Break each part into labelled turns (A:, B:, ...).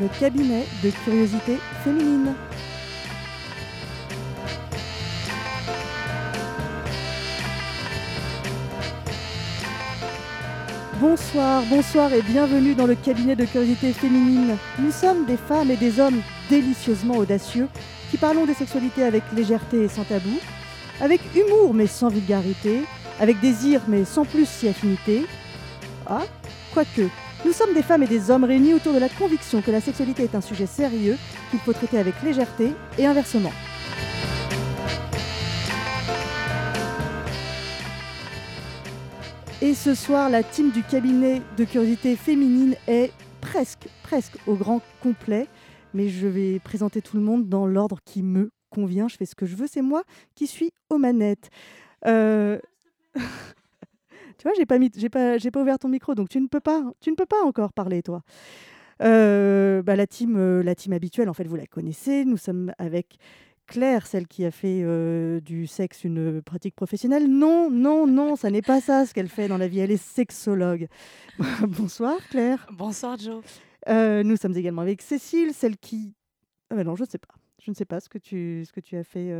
A: le cabinet de curiosité féminine. Bonsoir, bonsoir et bienvenue dans le cabinet de curiosité féminine. Nous sommes des femmes et des hommes délicieusement audacieux qui parlons des sexualités avec légèreté et sans tabou, avec humour mais sans vulgarité, avec désir mais sans plus si affinité. Ah, quoique, nous sommes des femmes et des hommes réunis autour de la conviction que la sexualité est un sujet sérieux qu'il faut traiter avec légèreté et inversement. Et ce soir, la team du cabinet de curiosité féminine est presque, presque au grand complet. Mais je vais présenter tout le monde dans l'ordre qui me convient. Je fais ce que je veux. C'est moi qui suis aux manettes. Euh, tu vois, j'ai pas mis, j'ai pas, j'ai pas ouvert ton micro, donc tu ne peux pas, tu ne peux pas encore parler, toi. Euh, bah, la team, euh, la team habituelle, en fait, vous la connaissez. Nous sommes avec Claire, celle qui a fait du sexe une pratique professionnelle. Non, non, non, ça n'est pas ça ce qu'elle fait dans la vie. Elle est sexologue. Bonsoir Claire.
B: Bonsoir Joe.
A: nous sommes également avec Cécile, celle qui... Ah ben non, je ne sais pas. Je ne sais pas ce que tu, ce que tu as fait.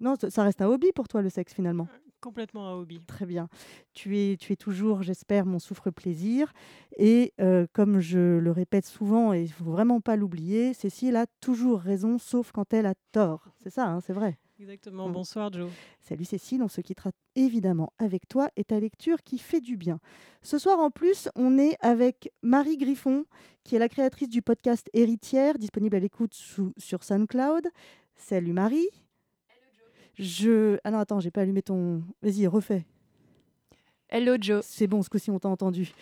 A: Non, ça reste un hobby pour toi, le sexe, finalement.
B: Complètement un hobby.
A: Très bien. Tu es, tu es toujours, j'espère, mon souffre-plaisir. Et euh, comme je le répète souvent, et il ne faut vraiment pas l'oublier, Cécile a toujours raison, sauf quand elle a tort. C'est ça, hein, c'est vrai.
B: Exactement. Mm. Bonsoir, Joe.
A: Salut Cécile, on se quittera évidemment avec toi et ta lecture qui fait du bien. Ce soir, en plus, on est avec Marie Griffon, qui est la créatrice du podcast Héritière, disponible à l'écoute sur SoundCloud. Salut Marie. Je. Ah non, attends, j'ai pas allumé ton. Vas-y, refais.
C: Hello Joe.
A: C'est bon, ce coup-ci, on t'a entendu.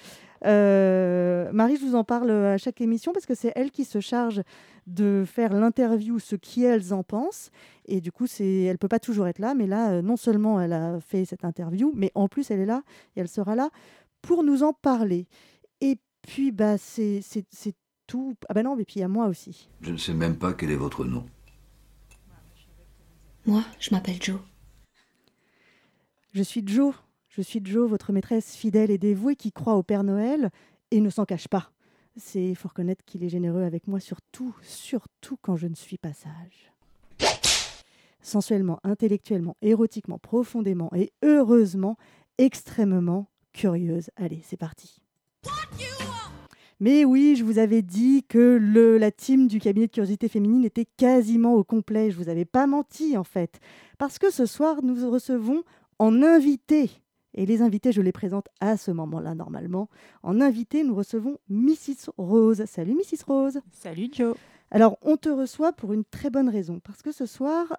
A: Euh, Marie, je vous en parle à chaque émission parce que c'est elle qui se charge de faire l'interview, ce qu'elles en pensent. Et du coup, c'est, elle peut pas toujours être là, mais là, euh, non seulement elle a fait cette interview, mais en plus, elle est là et elle sera là pour nous en parler. Et puis, bah, c'est, c'est, c'est tout. Ah bah non, mais puis il y a moi aussi.
D: Je ne sais même pas quel est votre nom.
E: Moi, je m'appelle Joe.
A: Je suis Joe. Je suis Joe, votre maîtresse fidèle et dévouée qui croit au Père Noël et ne s'en cache pas. C'est faut reconnaître qu'il est généreux avec moi, surtout, surtout quand je ne suis pas sage. Sensuellement, intellectuellement, érotiquement, profondément et heureusement, extrêmement curieuse. Allez, c'est parti. Mais oui, je vous avais dit que le, la team du cabinet de curiosité féminine était quasiment au complet. Je vous avais pas menti en fait. Parce que ce soir, nous recevons en invité, et les invités, je les présente à ce moment-là normalement. En invité, nous recevons Mrs. Rose. Salut Mrs. Rose.
B: Salut Joe.
A: Alors, on te reçoit pour une très bonne raison. Parce que ce soir,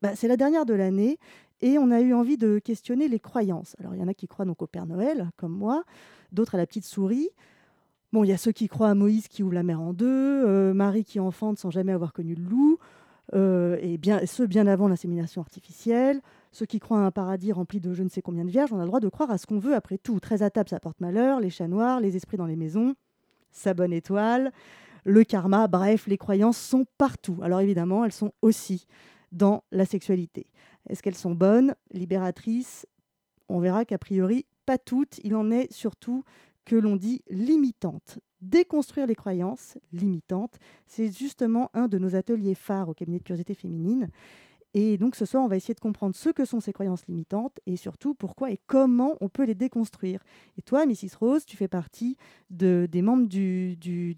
A: bah, c'est la dernière de l'année et on a eu envie de questionner les croyances. Alors, il y en a qui croient donc au Père Noël, comme moi, d'autres à la petite souris. Bon, il y a ceux qui croient à Moïse qui ouvre la mer en deux, euh, Marie qui enfante sans jamais avoir connu le loup, euh, et bien, ceux bien avant l'insémination artificielle, ceux qui croient à un paradis rempli de je ne sais combien de vierges, on a le droit de croire à ce qu'on veut après tout. Très à table, ça porte malheur, les chats noirs, les esprits dans les maisons, sa bonne étoile, le karma, bref, les croyances sont partout. Alors évidemment, elles sont aussi dans la sexualité. Est-ce qu'elles sont bonnes, libératrices On verra qu'a priori, pas toutes. Il en est surtout que l'on dit limitante. Déconstruire les croyances limitantes, c'est justement un de nos ateliers phares au cabinet de curiosité féminine. Et donc ce soir, on va essayer de comprendre ce que sont ces croyances limitantes et surtout pourquoi et comment on peut les déconstruire. Et toi, Mrs. Rose, tu fais partie de, des membres du,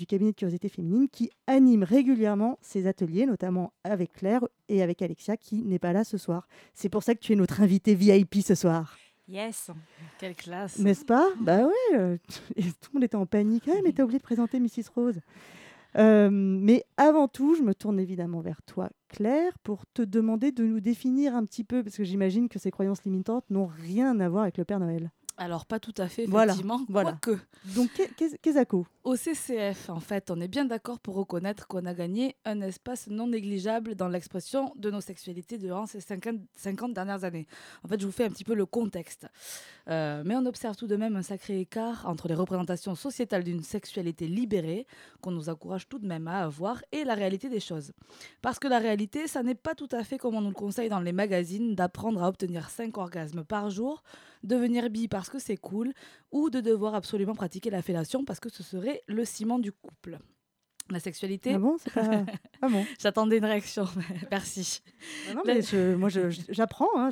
A: cabinet de curiosité féminine qui animent régulièrement ces ateliers, notamment avec Claire et avec Alexia qui n'est pas là ce soir. C'est pour ça que tu es notre invitée VIP ce soir.
B: Yes, quelle classe.
A: N'est-ce pas? Bah ouais, euh, tout le monde était en panique. Ah, mais t'as oublié de présenter Mrs. Rose. Euh, mais avant tout, je me tourne évidemment vers toi, Claire, pour te demander de nous définir un petit peu, parce que j'imagine que ces croyances limitantes n'ont rien à voir avec le Père Noël.
B: Alors, pas tout à fait, effectivement.
A: Voilà.
B: que.
A: Donc, qu'est-ce que
B: Au CCF, en fait, on est bien d'accord pour reconnaître qu'on a gagné un espace non négligeable dans l'expression de nos sexualités durant ces 50, 50, dernières années. En fait, je vous fais un petit peu le contexte. Euh, mais on observe tout de même un sacré écart entre les représentations sociétales d'une sexualité libérée, qu'on nous encourage tout de même à avoir, et la réalité des choses. Parce que la réalité, ça n'est pas tout à fait comme on nous le conseille dans les magazines d'apprendre à obtenir 5 orgasmes par jour devenir bi parce que c'est cool, ou de devoir absolument pratiquer la fellation parce que ce serait le ciment du couple. La sexualité.
A: Ah bon, pas. Ah bon.
B: J'attendais une réaction. Merci.
A: Non,
B: La-
A: mais je- moi, j'apprends. Hein,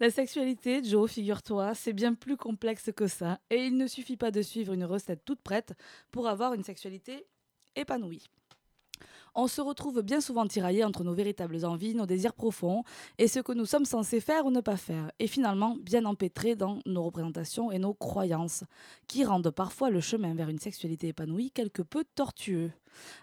B: La sexualité, Joe, figure-toi, c'est bien plus complexe que ça. Et il ne suffit pas de suivre une recette toute prête pour avoir une sexualité épanouie. On se retrouve bien souvent tiraillé entre nos véritables envies, nos désirs profonds et ce que nous sommes censés faire ou ne pas faire, et finalement bien empêtrés dans nos représentations et nos croyances, qui rendent parfois le chemin vers une sexualité épanouie quelque peu tortueux.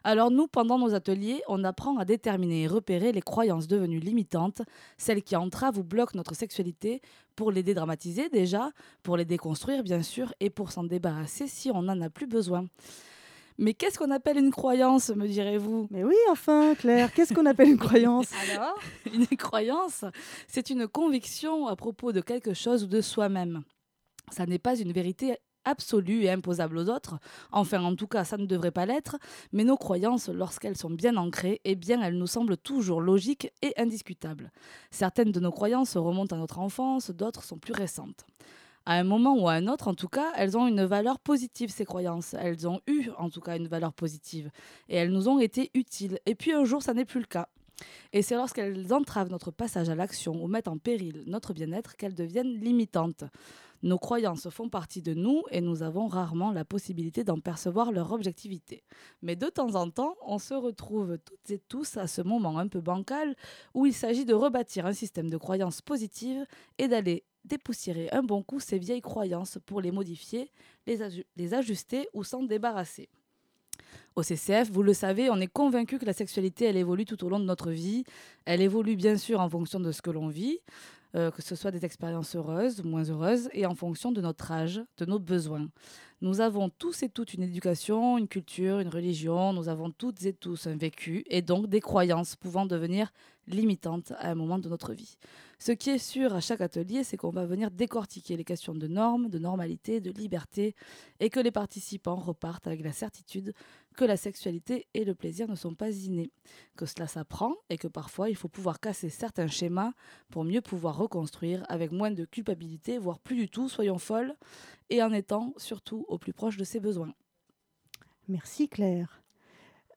B: Alors nous, pendant nos ateliers, on apprend à déterminer et repérer les croyances devenues limitantes, celles qui entravent ou bloquent notre sexualité, pour les dédramatiser déjà, pour les déconstruire bien sûr, et pour s'en débarrasser si on n'en a plus besoin. Mais qu'est-ce qu'on appelle une croyance, me direz-vous?
A: Mais oui, enfin, Claire, qu'est-ce qu'on appelle une croyance?
B: Alors Une croyance, c'est une conviction à propos de quelque chose ou de soi-même. Ça n'est pas une vérité absolue et imposable aux autres, enfin en tout cas ça ne devrait pas l'être, mais nos croyances, lorsqu'elles sont bien ancrées, eh bien elles nous semblent toujours logiques et indiscutables. Certaines de nos croyances remontent à notre enfance, d'autres sont plus récentes. À un moment ou à un autre, en tout cas, elles ont une valeur positive, ces croyances. Elles ont eu, en tout cas, une valeur positive. Et elles nous ont été utiles. Et puis un jour, ça n'est plus le cas. Et c'est lorsqu'elles entravent notre passage à l'action ou mettent en péril notre bien-être qu'elles deviennent limitantes. Nos croyances font partie de nous et nous avons rarement la possibilité d'en percevoir leur objectivité. Mais de temps en temps, on se retrouve toutes et tous à ce moment un peu bancal où il s'agit de rebâtir un système de croyances positives et d'aller dépoussiérer un bon coup ces vieilles croyances pour les modifier, les, aju- les ajuster ou s'en débarrasser. Au CCF, vous le savez, on est convaincu que la sexualité, elle évolue tout au long de notre vie. Elle évolue bien sûr en fonction de ce que l'on vit, euh, que ce soit des expériences heureuses, moins heureuses, et en fonction de notre âge, de nos besoins. Nous avons tous et toutes une éducation, une culture, une religion, nous avons toutes et tous un vécu, et donc des croyances pouvant devenir limitantes à un moment de notre vie. Ce qui est sûr à chaque atelier, c'est qu'on va venir décortiquer les questions de normes, de normalité, de liberté, et que les participants repartent avec la certitude que la sexualité et le plaisir ne sont pas innés, que cela s'apprend et que parfois il faut pouvoir casser certains schémas pour mieux pouvoir reconstruire avec moins de culpabilité, voire plus du tout, soyons folles, et en étant surtout au plus proche de ses besoins.
A: Merci, Claire.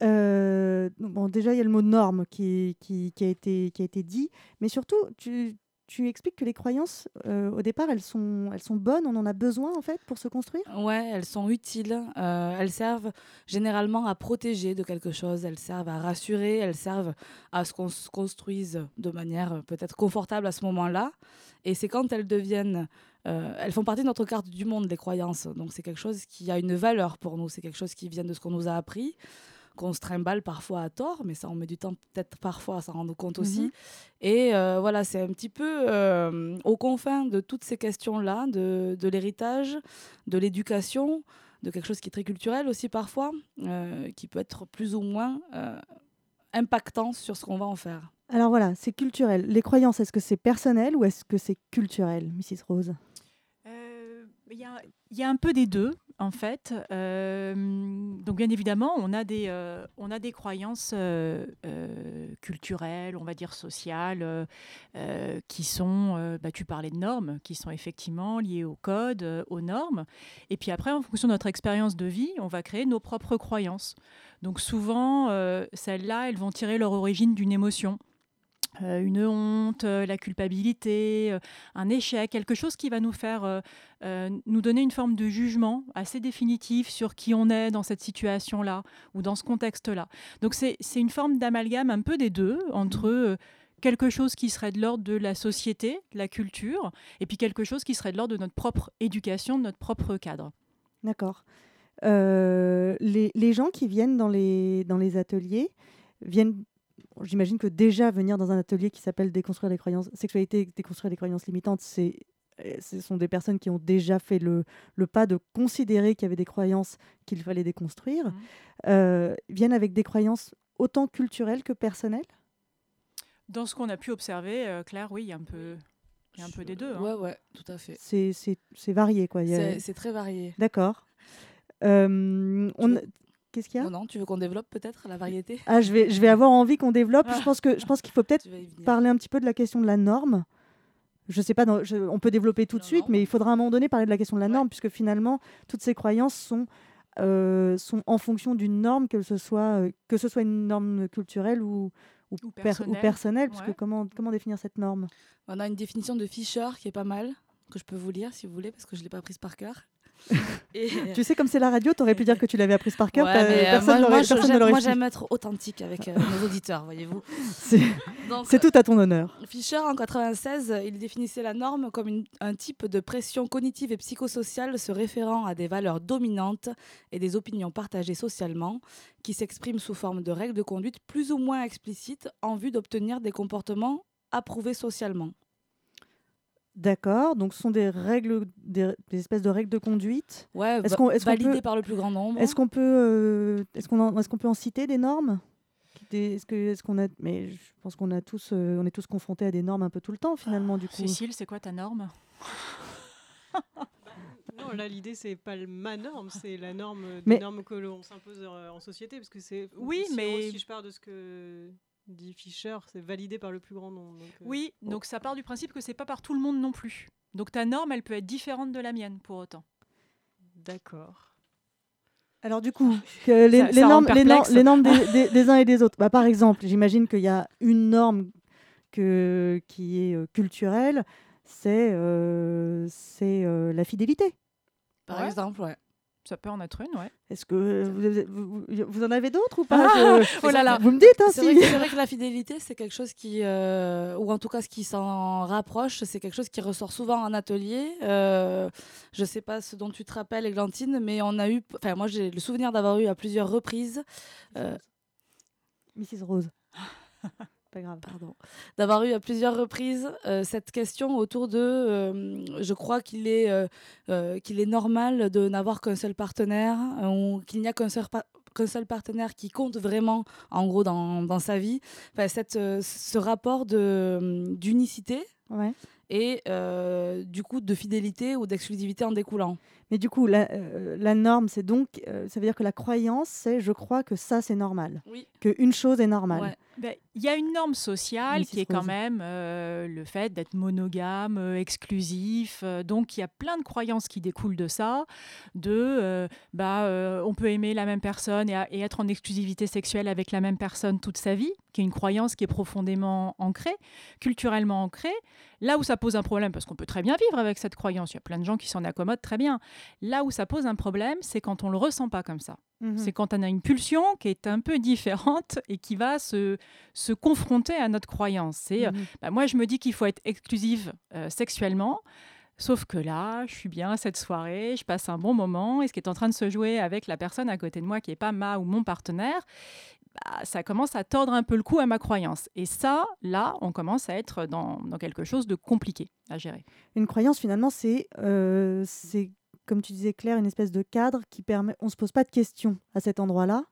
A: Euh, bon, déjà, il y a le mot norme qui, qui, qui a, été, qui a été dit, mais surtout, tu, tu expliques que les croyances, euh, au départ, elles sont, bonnes, on en a besoin, en fait, pour se construire?
B: Ouais, elles sont utiles. euh, elles servent généralement à protéger de quelque chose. Elles servent à rassurer. Elles servent à ce qu'on se construise de manière euh, peut-être confortable à ce moment-là. Et c'est quand elles deviennent. elles font partie de notre carte du monde, les croyances. Donc c'est quelque chose qui a une valeur pour nous. C'est quelque chose qui vient de ce qu'on nous a appris qu'on se trimballe parfois à tort, mais ça on met du temps peut-être parfois à s'en rendre compte aussi.
A: Mhm.
B: Et euh, voilà, c'est un petit peu euh, aux confins de toutes ces questions-là, de, l'héritage, de l'éducation, de quelque chose qui est très culturel aussi parfois, euh, qui peut être plus ou moins impactant sur ce qu'on va en faire.
A: Alors voilà, c'est culturel. Les croyances, est-ce que c'est personnel ou est-ce que c'est culturel, Mrs. Rose?
E: Il y, a- un peu des deux, en fait. Euh, donc, bien évidemment, on a des, euh, on a des croyances euh, culturelles, on va dire sociales, qui sont, bah, tu parlais de normes, qui sont effectivement liées au code, aux normes. Et puis après, en fonction de notre expérience de vie, on va créer nos propres croyances. Donc, souvent, celles-là, elles vont tirer leur origine d'une émotion. Euh, une honte, euh, la culpabilité, euh, un échec, quelque chose qui va nous faire euh, nous donner une forme de jugement assez définitif sur qui on est dans cette situation-là ou dans ce contexte-là. Donc c'est c'est une forme d'amalgame un peu des deux entre euh, quelque chose qui serait de l'ordre de la société, de la culture, et puis quelque chose qui serait de l'ordre de notre propre éducation, de notre propre cadre.
A: D'accord. Euh, les, les gens qui viennent dans les, dans les ateliers viennent, j'imagine que déjà venir dans un atelier qui s'appelle Déconstruire les croyances, sexualité, déconstruire les croyances limitantes, c'est, euh, ce sont des personnes qui ont déjà fait le, le pas de considérer qu'il y avait des croyances qu'il fallait déconstruire, euh, viennent avec des croyances autant culturelles que personnelles?
E: Dans ce qu'on a pu observer, euh, Claire, oui, il y a un peu, il y a un peu des deux. hein.
B: Ouais, ouais, tout à fait.
A: C'est, c'est, c'est varié, quoi. A-
B: c'est très varié.
A: D'accord. Euh, on... Qu'est-ce qu'il y a
B: Non, non, tu veux qu'on développe peut-être la variété
A: Ah, je vais, je vais avoir envie qu'on développe. Je pense que je pense qu'il faut peut-être parler un petit peu de la question de la norme. Je sais pas, je- on peut développer tout de suite,
B: norme.
A: mais il faudra à un moment donné parler de la question de la
B: Ouais.
A: norme, puisque finalement, toutes ces croyances sont euh, sont en fonction d'une norme, que ce soit, euh, que ce soit une norme culturelle ou, ou,
E: Ou
A: per- ou
E: personnelle,
A: parce que comment, comment définir cette norme?
B: On a une définition de Fischer qui est pas mal, que je peux vous lire si vous voulez, parce que je l'ai pas prise par cœur. Et-
A: Tu sais, comme c'est la radio, tu aurais pu dire que tu l'avais apprise par cœur,
B: Ouais, euh,
A: personne
B: moi,
A: l'aurait-
B: moi, moi,
A: su.
B: j'aime être authentique avec euh, nos auditeurs, voyez-vous.
A: C'est tout à ton honneur.
B: Fischer, en 96, il définissait la norme comme une- un type de pression cognitive et psychosociale se référant à des valeurs dominantes et des opinions partagées socialement, qui s'expriment sous forme de règles de conduite plus ou moins explicites en vue d'obtenir des comportements approuvés socialement.
A: D'accord, donc ce sont des règles, des, des espèces de règles de conduite.
B: Ouais,
A: Est-ce qu'on- qu'on
B: validées
A: peut-
B: par le plus grand nombre.
A: Est-ce qu'on peut, euh, est-ce qu'on en, est-ce qu'on peut en citer des normes? Est-ce que, est-ce qu'on a, mais je pense qu'on a tous, euh, on est tous confrontés à des normes un peu tout le temps finalement du coup.
E: Cécile, c'est quoi ta norme?
F: Non, là, l'idée, c'est pas le- ma norme, c'est la norme, des
A: Mais-
F: normes que l'on s'impose euh, en société. Parce que c'est.
E: Oui,
F: si on-
E: mais-
F: Si je pars de ce que dit Fischer, c'est validé par le plus grand nombre. donc, euh,
E: Oui, donc ça part du principe que c'est pas par tout le monde non plus. Donc ta norme, elle peut être différente de la mienne pour autant.
F: D'accord.
A: Alors du coup, que les,
E: Ça-
A: les
E: ça rend
A: normes, les, nor-
E: perplexe.
A: les normes des, des- des uns et des autres. Bah, par exemple, j'imagine qu'il y a une norme que, qui est euh, culturelle, c'est euh, c'est euh, la fidélité.
B: Par
E: Ouais.
B: exemple, ouais.
E: Ça peut en être une, ouais.
A: Est-ce que vous, vous- vous en avez d'autres ou pas
E: Ah,
A: Je-
E: oh là là.
A: Vous me dites, hein,
B: C'est
A: si.
B: vrai, que- c'est vrai que la fidélité, c'est quelque chose qui, euh, ou en tout cas ce qui s'en rapproche, c'est quelque chose qui ressort souvent en atelier. Euh, je sais pas ce dont tu te rappelles, Églantine, mais on a eu, enfin moi j'ai le souvenir d'avoir eu à plusieurs reprises, euh,
A: Mrs Rose. pas grave.
B: pardon, d'avoir eu à plusieurs reprises euh, cette question autour de, euh, je crois qu'il est, euh, qu'il est normal de n'avoir qu'un seul partenaire, ou qu'il n'y a qu'un seul, qu'un seul partenaire qui compte vraiment, en gros, dans, dans sa vie. Enfin, cette, ce rapport de, d'unicité
A: Ouais.
B: et du coup de fidélité ou d'exclusivité en découlant.
A: Mais du coup, la, euh, la norme, c'est donc, euh, ça veut dire que la croyance, c'est je crois que ça, c'est normal,
B: Oui.
A: qu'une chose est normale.
B: Ouais.
E: Ben, Il y a une norme sociale
A: Mrs.
E: qui est quand
A: Rose.
E: même euh, le fait d'être monogame, euh, exclusif. euh, donc il y a plein de croyances qui découlent de ça, de bah on peut aimer la même personne et, et être en exclusivité sexuelle avec la même personne toute sa vie, qui est une croyance qui est profondément ancrée, culturellement ancrée. Là où ça pose un problème, parce qu'on peut très bien vivre avec cette croyance, il y a plein de gens qui s'en accommodent très bien. Là où ça pose un problème, c'est quand on le ressent pas comme ça.
A: Mhm.
E: C'est quand on a une pulsion qui est un peu différente et qui va se, se confronter à notre croyance. C'est, euh,
A: Mhm.
E: bah, moi, je me dis qu'il faut être exclusive euh, sexuellement. Sauf que là, je suis bien à cette soirée, je passe un bon moment, et ce qui est en train de se jouer avec la personne à côté de moi qui n'est pas ma ou mon partenaire, bah, ça commence à tordre un peu le cou à ma croyance. Et ça, là, on commence à être dans, dans quelque chose de compliqué à gérer.
A: Une croyance, finalement, c'est, euh, c'est, comme tu disais, Claire, une espèce de cadre qui permet. On ne se pose pas de questions à cet endroit-là.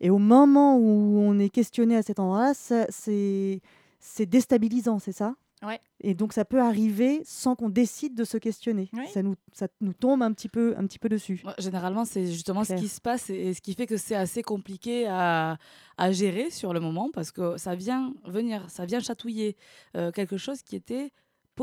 A: Et au moment où on est questionné à cet endroit-là, c'est, c'est déstabilisant, c'est ça?
E: Ouais.
A: Et donc, ça peut arriver sans qu'on décide de se questionner. Ça, nous, ça nous tombe un petit peu, un petit peu dessus.
B: Ouais, Généralement, c'est justement
A: Claire.
B: ce qui se passe et, et ce qui fait que c'est assez compliqué à, à gérer sur le moment parce que ça vient venir, ça vient chatouiller euh, quelque chose qui était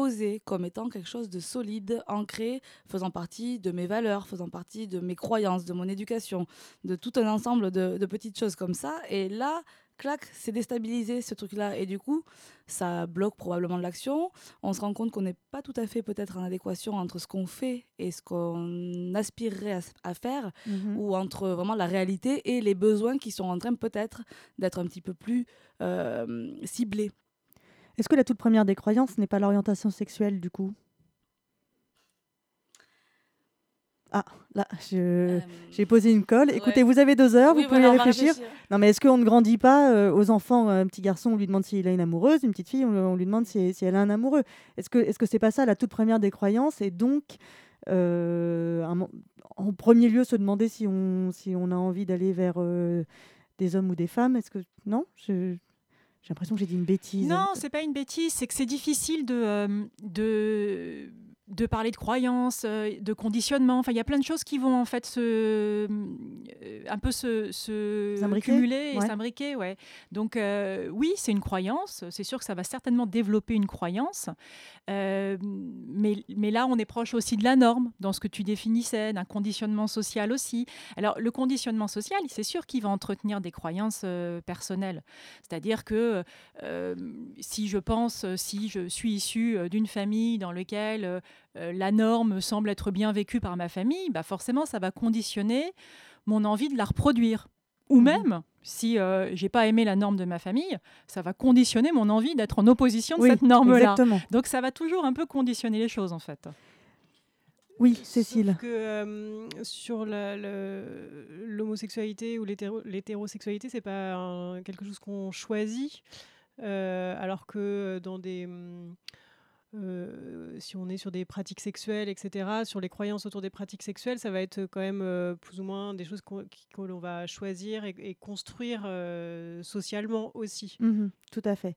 B: posé comme étant quelque chose de solide, ancré, faisant partie de mes valeurs, faisant partie de mes croyances, de mon éducation, de tout un ensemble de, de petites choses comme ça. Et là, clac, c'est déstabilisé ce truc-là. Et du coup, ça bloque probablement l'action. On se rend compte qu'on n'est pas tout à fait peut-être en adéquation entre ce qu'on fait et ce qu'on aspirerait à faire,
A: Mhm.
B: ou entre vraiment la réalité et les besoins qui sont en train peut-être d'être un petit peu plus euh, ciblés.
A: Est-ce que la toute première des croyances n'est pas l'orientation sexuelle, du coup? Ah, là.
B: Euh,
A: J'ai posé une colle.
B: ouais.
A: Écoutez, vous avez deux heures,
B: oui,
A: vous pouvez
B: voilà,
A: y réfléchir. Non, mais est-ce qu'on ne grandit pas euh, aux enfants Un petit garçon, on lui demande s'il a une amoureuse. Une petite fille, on, on lui demande si, si elle a un amoureux? Est-ce que est-ce que c'est pas ça la toute première des croyances? Et donc, euh, un en premier lieu, se demander si on si on a envie d'aller vers des hommes ou des femmes? Est-ce que non? Je- J'ai l'impression que j'ai dit une bêtise.
E: Non, c'est pas une bêtise, c'est que c'est difficile de, euh, de de parler de croyances, euh, de conditionnement. Enfin, il y a plein de choses qui vont en fait se, euh, un peu se, cumuler et s'imbriquer. Ouais. Donc euh, oui, c'est une croyance. C'est sûr que ça va certainement développer une croyance. Euh, mais, mais là, on est proche aussi de la norme dans ce que tu définissais, d'un conditionnement social aussi. Alors, le conditionnement social, c'est sûr qu'il va entretenir des croyances euh, personnelles. C'est-à-dire que si je pense, si je suis issu d'une famille dans laquelle la norme semble être bien vécue par ma famille, bah forcément, ça va conditionner mon envie de la reproduire. Ou
A: Mhm.
E: même, si euh, j'ai pas aimé la norme de ma famille, ça va conditionner mon envie d'être en opposition de
A: Oui,
E: cette norme-là. Donc ça va toujours un peu conditionner les choses en fait.
A: Oui,
F: Sauf
A: Cécile.
F: que euh, sur l'homosexualité ou l'hétéro- l'hétérosexualité, c'est pas un- quelque chose qu'on choisit, euh, alors que dans des euh, si on est sur des pratiques sexuelles, etc., sur les croyances autour des pratiques sexuelles, ça va être quand même euh, plus ou moins des choses qu'on que l'on va choisir et, et construire euh, socialement aussi.
A: Mhm, tout à fait.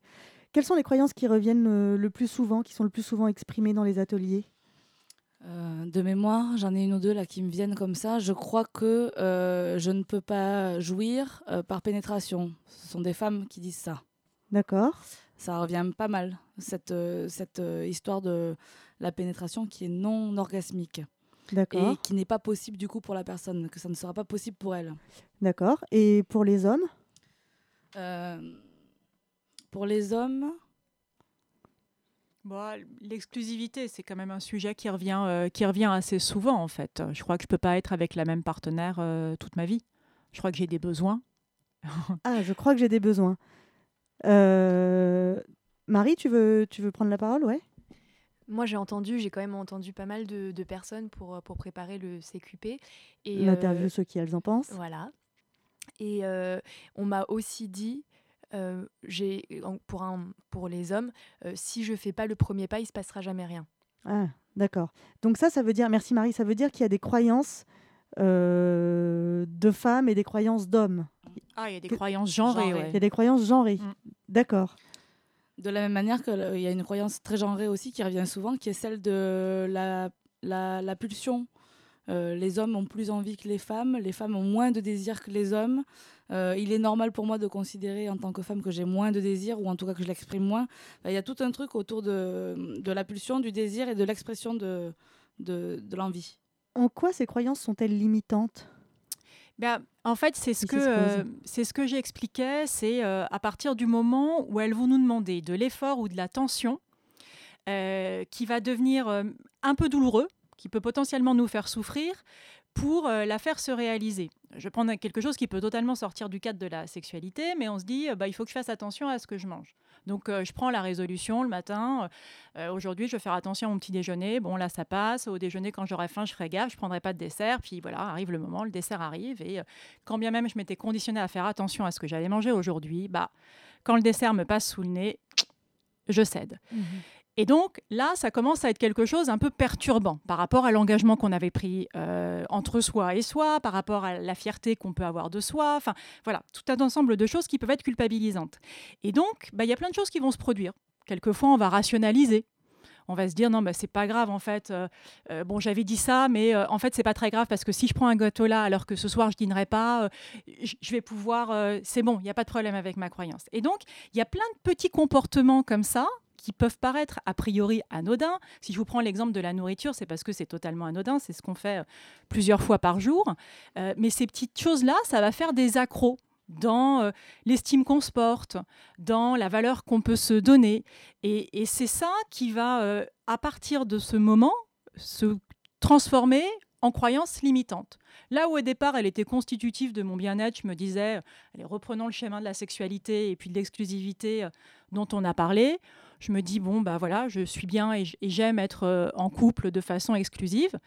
A: Quelles sont les croyances qui reviennent euh, le plus souvent, qui sont le plus souvent exprimées dans les ateliers?
B: Euh, de mémoire, j'en ai une ou deux là qui me viennent comme ça. Je crois que euh, je ne peux pas jouir euh, par pénétration. Ce sont des femmes qui disent ça.
A: D'accord
B: Ça revient pas mal, cette, euh, cette euh, histoire de la pénétration qui est non orgasmique
A: D'accord.
B: et qui n'est pas possible du coup pour la personne, que ça ne sera pas possible pour elle.
A: D'accord. Et pour les hommes?
B: Euh, pour les hommes,
E: Bon, L'exclusivité, c'est quand même un sujet qui revient, euh, qui revient assez souvent en fait. Je crois que je peux pas être avec la même partenaire euh, toute ma vie. Je crois que j'ai des besoins.
A: Ah, je crois que j'ai des besoins. Euh, Marie, tu veux, tu veux prendre la parole? Ouais.
C: Moi, j'ai entendu, j'ai quand même entendu pas mal de, de personnes pour, euh, pour préparer le CQP. Et,
A: L'interview,
C: euh,
A: ceux qui elles en pensent.
C: Voilà. Et on m'a aussi dit, euh, j'ai pour, un, pour les hommes, euh, si je fais pas le premier pas, il se passera jamais rien.
A: Ah, d'accord. Donc ça, ça veut dire, merci Marie, ça veut dire qu'il y a des croyances euh, de femmes et des croyances d'hommes.
E: Ah, il y a des
A: Que-
E: croyances genrées. Ouais.
A: Il y a des croyances genrées.
E: Mm.
A: D'accord.
B: De la même manière qu'il y a une croyance très genrée aussi qui revient souvent, qui est celle de la, la, la pulsion. Euh, les hommes ont plus envie que les femmes, les femmes ont moins de désir que les hommes. Euh, il est normal pour moi de considérer en tant que femme que j'ai moins de désir, ou en tout cas que je l'exprime moins. Il y a tout un truc autour de, de la pulsion, du désir et de l'expression de, de, de l'envie.
A: En quoi ces croyances sont-elles limitantes?
E: Ben, en fait, c'est ce euh, ce que j'expliquais, c'est euh, à partir du moment où elles vont nous demander de l'effort ou de la tension, euh, qui va devenir euh, un peu douloureux, qui peut potentiellement nous faire souffrir, pour la faire se réaliser. Je prendre quelque chose qui peut totalement sortir du cadre de la sexualité, mais on se dit, bah, il faut que je fasse attention à ce que je mange. Donc, euh, je prends la résolution le matin. euh, Aujourd'hui, je vais faire attention à mon petit déjeuner. Bon, là, ça passe. Au déjeuner, quand j'aurai faim, je ferai gaffe. Je prendrai pas de dessert. Puis voilà, arrive le moment, le dessert arrive. Et euh, quand bien même je m'étais conditionnée à faire attention à ce que j'allais manger aujourd'hui, bah, quand le dessert me passe sous le nez, je cède. Et donc là, ça commence à être quelque chose un peu perturbant par rapport à l'engagement qu'on avait pris euh, entre soi et soi, par rapport à la fierté qu'on peut avoir de soi. Enfin, voilà, tout un ensemble de choses qui peuvent être culpabilisantes. Et donc, bah, il y a plein de choses qui vont se produire. Quelquefois, on va rationaliser. On va se dire non, bah, c'est pas grave en fait. Euh, euh, bon, j'avais dit ça, mais en fait, c'est pas très grave parce que si je prends un gâteau là alors que ce soir je dînerai pas, je vais pouvoir. c'est bon, il n'y a pas de problème avec ma croyance. Et donc, il y a plein de petits comportements comme ça qui peuvent paraître a priori anodins. Si je vous prends l'exemple de la nourriture, c'est parce que c'est totalement anodin, c'est ce qu'on fait euh, plusieurs fois par jour. Euh, mais ces petites choses-là, ça va faire des accros dans euh, l'estime qu'on se porte, dans la valeur qu'on peut se donner. Et, c'est ça qui va, à partir de ce moment, se transformer en croyance limitante. Là où au départ elle était constitutive de mon bien-être, je me disais, allez, reprenons le chemin de la sexualité et puis de l'exclusivité dont on a parlé. Je me dis, bon, bah voilà, je suis bien et j'aime être euh, en couple de façon exclusive.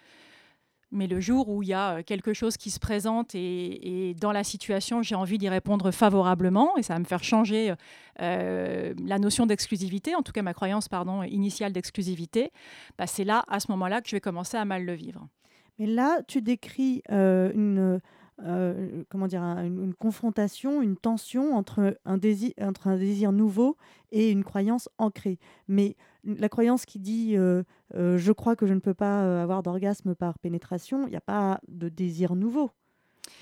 E: Mais le jour où il y a euh, quelque chose qui se présente et, dans la situation, j'ai envie d'y répondre favorablement et ça va me faire changer euh, la notion d'exclusivité, en tout cas ma croyance pardon, initiale d'exclusivité, bah, c'est là, à ce moment-là, que je vais commencer à mal le vivre.
A: Mais là, tu décris une, euh, comment dire, un- une, confrontation, une tension entre un, désir, entre un désir nouveau et une croyance ancrée. Mais la croyance qui dit euh, euh, je crois que je ne peux pas avoir d'orgasme par pénétration, il n'y a pas de désir nouveau.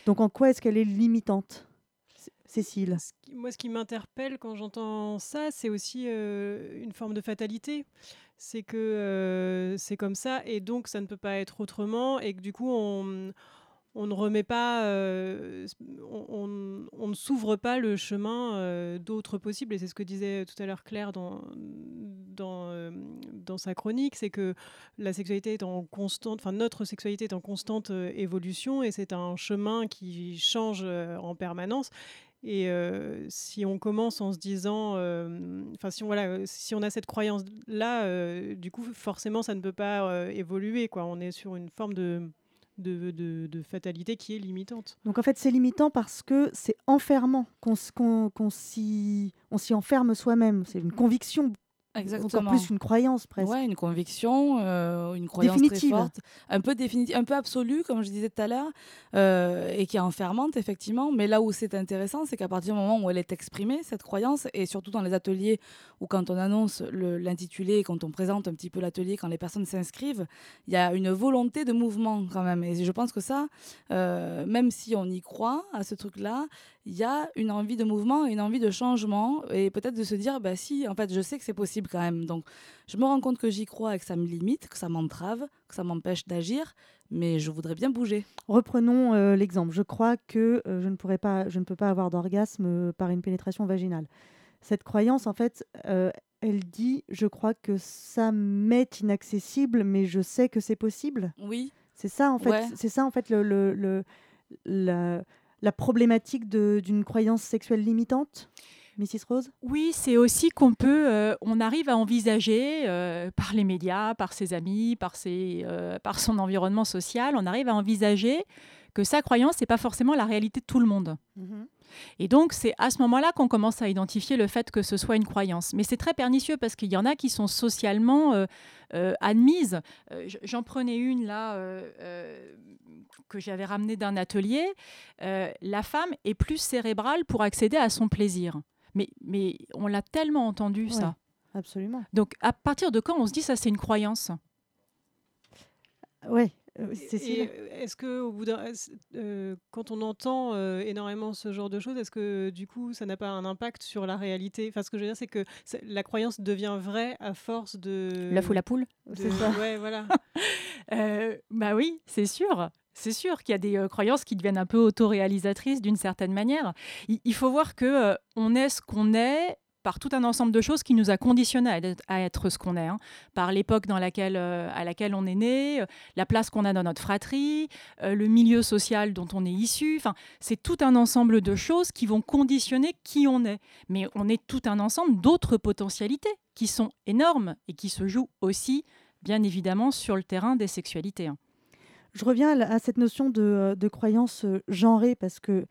A: Donc en quoi est-ce qu'elle est limitante Cécile?
F: Moi, ce qui m'interpelle quand j'entends ça, c'est aussi une forme de fatalité. C'est que c'est comme ça et donc ça ne peut pas être autrement et que du coup on, on ne remet pas, euh, on, ne s'ouvre pas le chemin euh, d'autres possibles. Et c'est ce que disait tout à l'heure Claire dans, dans, euh, dans sa chronique, c'est que la sexualité est en constante, enfin notre sexualité est en constante euh, évolution et c'est un chemin qui change euh, en permanence. Et euh, si on commence en se disant, euh, enfin si on voilà, euh, si on a cette croyance là, du coup forcément ça ne peut pas euh, évoluer quoi. On est sur une forme de de, fatalité qui est limitante.
A: Donc en fait, c'est limitant parce que c'est enfermant, qu'on s'y enferme soi-même. C'est une conviction,
B: Exactement.
A: encore plus une croyance presque.
B: Ouais, une conviction, euh, une croyance
A: Définitive.
B: très forte, un peu définitive, un peu absolue, comme je disais tout à l'heure, euh, et qui est enfermante effectivement. Mais là où c'est intéressant, c'est qu'à partir du moment où elle est exprimée, cette croyance, et surtout dans les ateliers où quand on annonce l'intitulé, quand on présente un petit peu l'atelier, quand les personnes s'inscrivent, il y a une volonté de mouvement quand même. Et je pense que ça, euh, même si on y croit à ce truc-là, il y a une envie de mouvement une envie de changement, et peut-être de se dire, bah si, en fait, je sais que c'est possible quand même. Donc je me rends compte que j'y crois et que ça me limite, que ça m'entrave, que ça m'empêche d'agir, mais je voudrais bien bouger.
A: Reprenons euh, l'exemple. Je crois que euh, je, ne pourrais pas, je ne peux pas avoir d'orgasme euh, par une pénétration vaginale. Cette croyance, en fait, elle dit je crois que ça m'est inaccessible, mais je sais que c'est possible.
B: Oui,
A: C'est ça, en fait,
B: Ouais.
A: c'est ça, en fait, le, le- le- la, la problématique d'une croyance sexuelle limitante, Mrs. Rose?
E: Oui, c'est aussi qu'on peut, euh, on arrive à envisager euh, par les médias, par ses amis, par, ses, euh, par son environnement social, on arrive à envisager que sa croyance n'est pas forcément la réalité de tout le monde. Et donc, c'est à ce moment-là qu'on commence à identifier le fait que ce soit une croyance. Mais c'est très pernicieux parce qu'il y en a qui sont socialement euh, euh, admises. Euh, J'en prenais une là que j'avais ramenée d'un atelier. La femme est plus cérébrale pour accéder à son plaisir. Mais, mais on l'a tellement entendu,
A: Ouais.
E: ça.
A: Absolument.
E: Donc, à partir de quand on se dit ça, c'est une croyance?
A: Oui, Cécile
F: euh, Est-ce que au bout euh, quand on entend euh, énormément ce genre de choses, est-ce que du coup ça n'a pas un impact sur la réalité? Enfin, ce que je veux dire, c'est que la croyance devient vraie à force de.
E: L'œuf ou la poule
F: de-
A: C'est ça.
F: Ouais, voilà.
E: Euh, bah oui, c'est sûr. C'est sûr qu'il y a des croyances qui deviennent un peu autoréalisatrices d'une certaine manière. Il, il faut voir que on est ce qu'on est par tout un ensemble de choses qui nous a conditionnés à être, ce qu'on est, hein. par l'époque dans laquelle, euh, à laquelle on est né, euh, la place qu'on a dans notre fratrie, euh, le milieu social dont on est issu. Enfin, c'est tout un ensemble de choses qui vont conditionner qui on est. Mais on est tout un ensemble d'autres potentialités qui sont énormes et qui se jouent aussi, bien évidemment, sur le terrain des sexualités. hein.
A: Je reviens à, cette notion de, de croyance parce que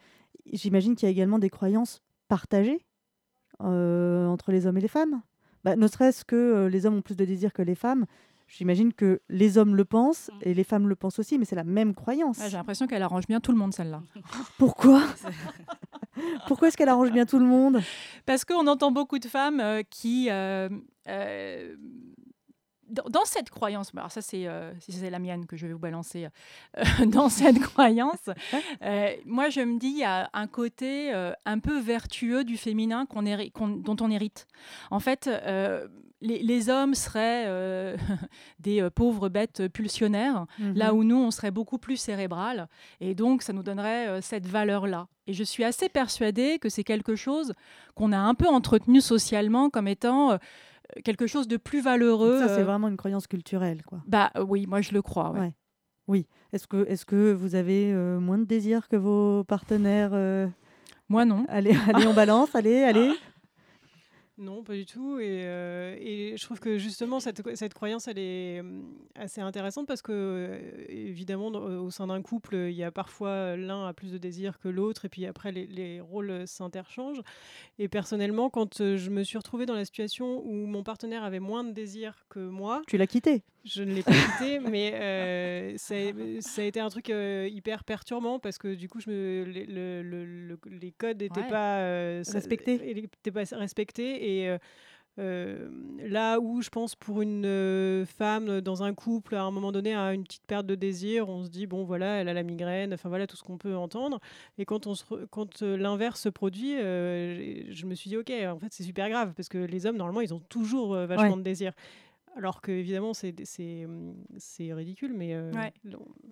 A: j'imagine qu'il y a également des croyances partagées euh, entre les hommes et les femmes. Bah, ne serait-ce que euh, les hommes ont plus de désir que les femmes. J'imagine que les hommes le pensent et les femmes le pensent aussi, mais c'est la même croyance.
E: J'ai l'impression qu'elle arrange bien tout le monde, celle-là.
A: Pourquoi Pourquoi est-ce qu'elle arrange bien tout le monde?
E: Parce qu'on entend beaucoup de femmes euh, qui, euh, euh, dans, dans cette croyance, alors ça c'est euh, la mienne que je vais vous balancer, euh, dans cette croyance, euh, moi je me dis il y a un côté euh, un peu vertueux du féminin qu'on dont on hérite. En fait, les, les hommes seraient des pauvres bêtes pulsionnaires, là où nous, on serait beaucoup plus cérébral. Et donc, ça nous donnerait cette valeur-là. Et je suis assez persuadée que c'est quelque chose qu'on a un peu entretenu socialement comme étant quelque chose de plus valeureux.
A: Ça, c'est
E: euh,
A: vraiment une croyance culturelle. Quoi.
E: Bah oui, moi je le crois. ouais.
A: Ouais. Oui. Est-ce que, est que vous avez euh, moins de désir que vos partenaires euh,
E: Moi non.
A: Allez, allez, on balance, allez, allez.
F: Non, pas du tout. Et, euh, et je trouve que justement, cette, cette croyance, elle est hum, assez intéressante parce que, euh, évidemment, au sein d'un couple, il y a parfois l'un a plus de désir que l'autre, et puis après, les, les rôles s'interchangent. Et personnellement, quand euh, je me suis retrouvée dans la situation où mon partenaire avait moins de désir que moi,
A: Tu l'as quitté.
F: Je ne l'ai pas quitté, mais euh, ça, a- ça a été un truc euh, hyper perturbant parce que du coup, je me, les, le- le- le- les codes n'étaient
E: Ouais.
F: pas euh,
A: Respectés.
F: pas respectés et là où je pense pour une femme dans un couple, à un moment donné, a une petite perte de désir, on se dit bon voilà, elle a la migraine, enfin voilà tout ce qu'on peut entendre. Et quand, on se re- quand l'inverse se produit, je me suis dit ok, en fait c'est super grave parce que les hommes normalement ils ont toujours vachement
A: Ouais.
F: de désir. Alors que évidemment c'est c'est c'est ridicule, mais euh,
G: Ouais.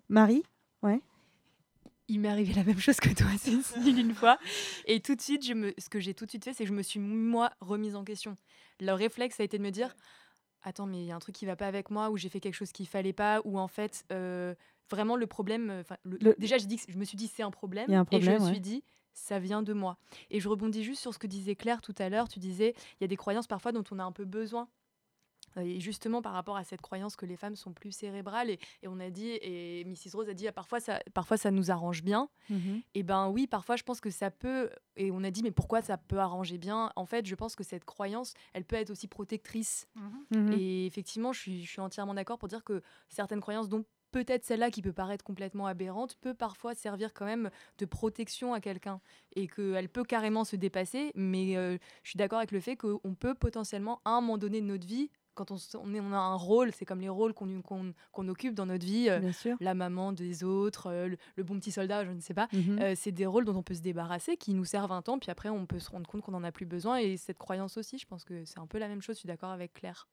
A: Marie
G: il m'est arrivé la même chose que toi, Cécile, une fois. Et tout de suite, je me... ce que j'ai tout de suite fait, c'est que je me suis, moi, remise en question. Le réflexe a été de me dire Attends, mais il y a un truc qui va pas avec moi, ou j'ai fait quelque chose qu'il fallait pas, ou en fait, euh, vraiment, le problème. euh, 'fin, le-
A: Le-
G: Déjà, dit que- je me suis dit C'est un problème.
A: Il y a un
G: et je
A: problème,
G: me
A: ouais.
G: suis dit Ça vient de moi. Et je rebondis juste sur ce que disait Claire tout à l'heure. Tu disais Il y a des croyances parfois dont on a un peu besoin. Euh, Et justement, par rapport à cette croyance que les femmes sont plus cérébrales, et, et on a dit, et Mrs. Rose a dit, ah, parfois, ça, parfois ça nous arrange bien. Et ben oui, parfois je pense que ça peut, et on a dit, mais pourquoi ça peut arranger bien? En fait, je pense que cette croyance, elle peut être aussi protectrice.
A: Mhm.
G: Et effectivement, je suis, je suis entièrement d'accord pour dire que certaines croyances, dont peut-être celle-là qui peut paraître complètement aberrante, peut parfois servir quand même de protection à quelqu'un. Et qu'elle peut carrément se dépasser, mais euh, je suis d'accord avec le fait qu'on peut potentiellement, à un moment donné de notre vie, quand on, s- on, est, on a un rôle, c'est comme les rôles qu'on occupe dans notre vie, euh, la maman des autres, euh, le, le bon petit soldat, je ne sais pas.
A: Mhm.
G: Euh, c'est des rôles dont on peut se débarrasser, qui nous servent un temps, puis après on peut se rendre compte qu'on n'en a plus besoin. Et cette croyance aussi, je pense que c'est un peu la même chose, je suis d'accord avec Claire.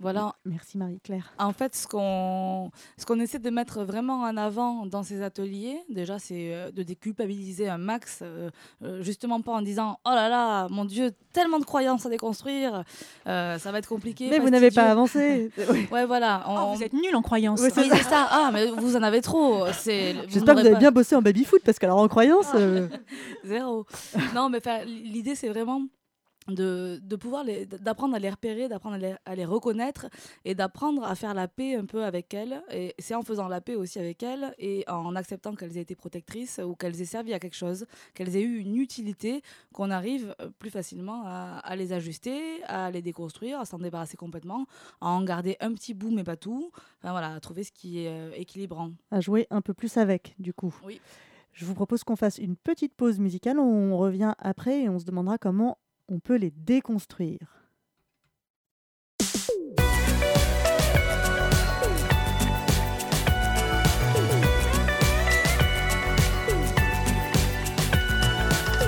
B: Voilà,
A: Merci Marie-Claire.
B: En fait, ce qu'on ce qu'on essaie de mettre vraiment en avant dans ces ateliers, déjà, c'est euh, de déculpabiliser un max, euh, euh, justement pas en disant oh là là, mon Dieu, tellement de croyances à déconstruire, euh, ça va être compliqué.
A: Mais vous n'avez pas avancé.
B: Ouais, voilà.
E: Oh,
B: on-
E: vous êtes nuls en croyance.
A: Ouais,
B: Oui, c'est ça. Ah, mais vous en avez trop.
A: J'espère que vous avez
B: pas-
A: bien bossé en baby-foot parce qu'alors en croyance. euh,
B: Zéro. non, mais l'idée, c'est vraiment de, de pouvoir les, d'apprendre à les repérer, d'apprendre à les, à les reconnaître et d'apprendre à faire la paix un peu avec elles. Et c'est en faisant la paix aussi avec elles et en acceptant qu'elles aient été protectrices ou qu'elles aient servi à quelque chose, qu'elles aient eu une utilité, qu'on arrive euh, plus facilement à, à les ajuster, à les déconstruire, à s'en débarrasser complètement, à en garder un petit bout mais pas tout. Enfin voilà, à trouver ce qui est euh, équilibrant.
A: à jouer un peu plus avec, du coup.
B: Oui.
A: Je vous propose qu'on fasse une petite pause musicale. On revient après et on se demandera comment on peut les déconstruire.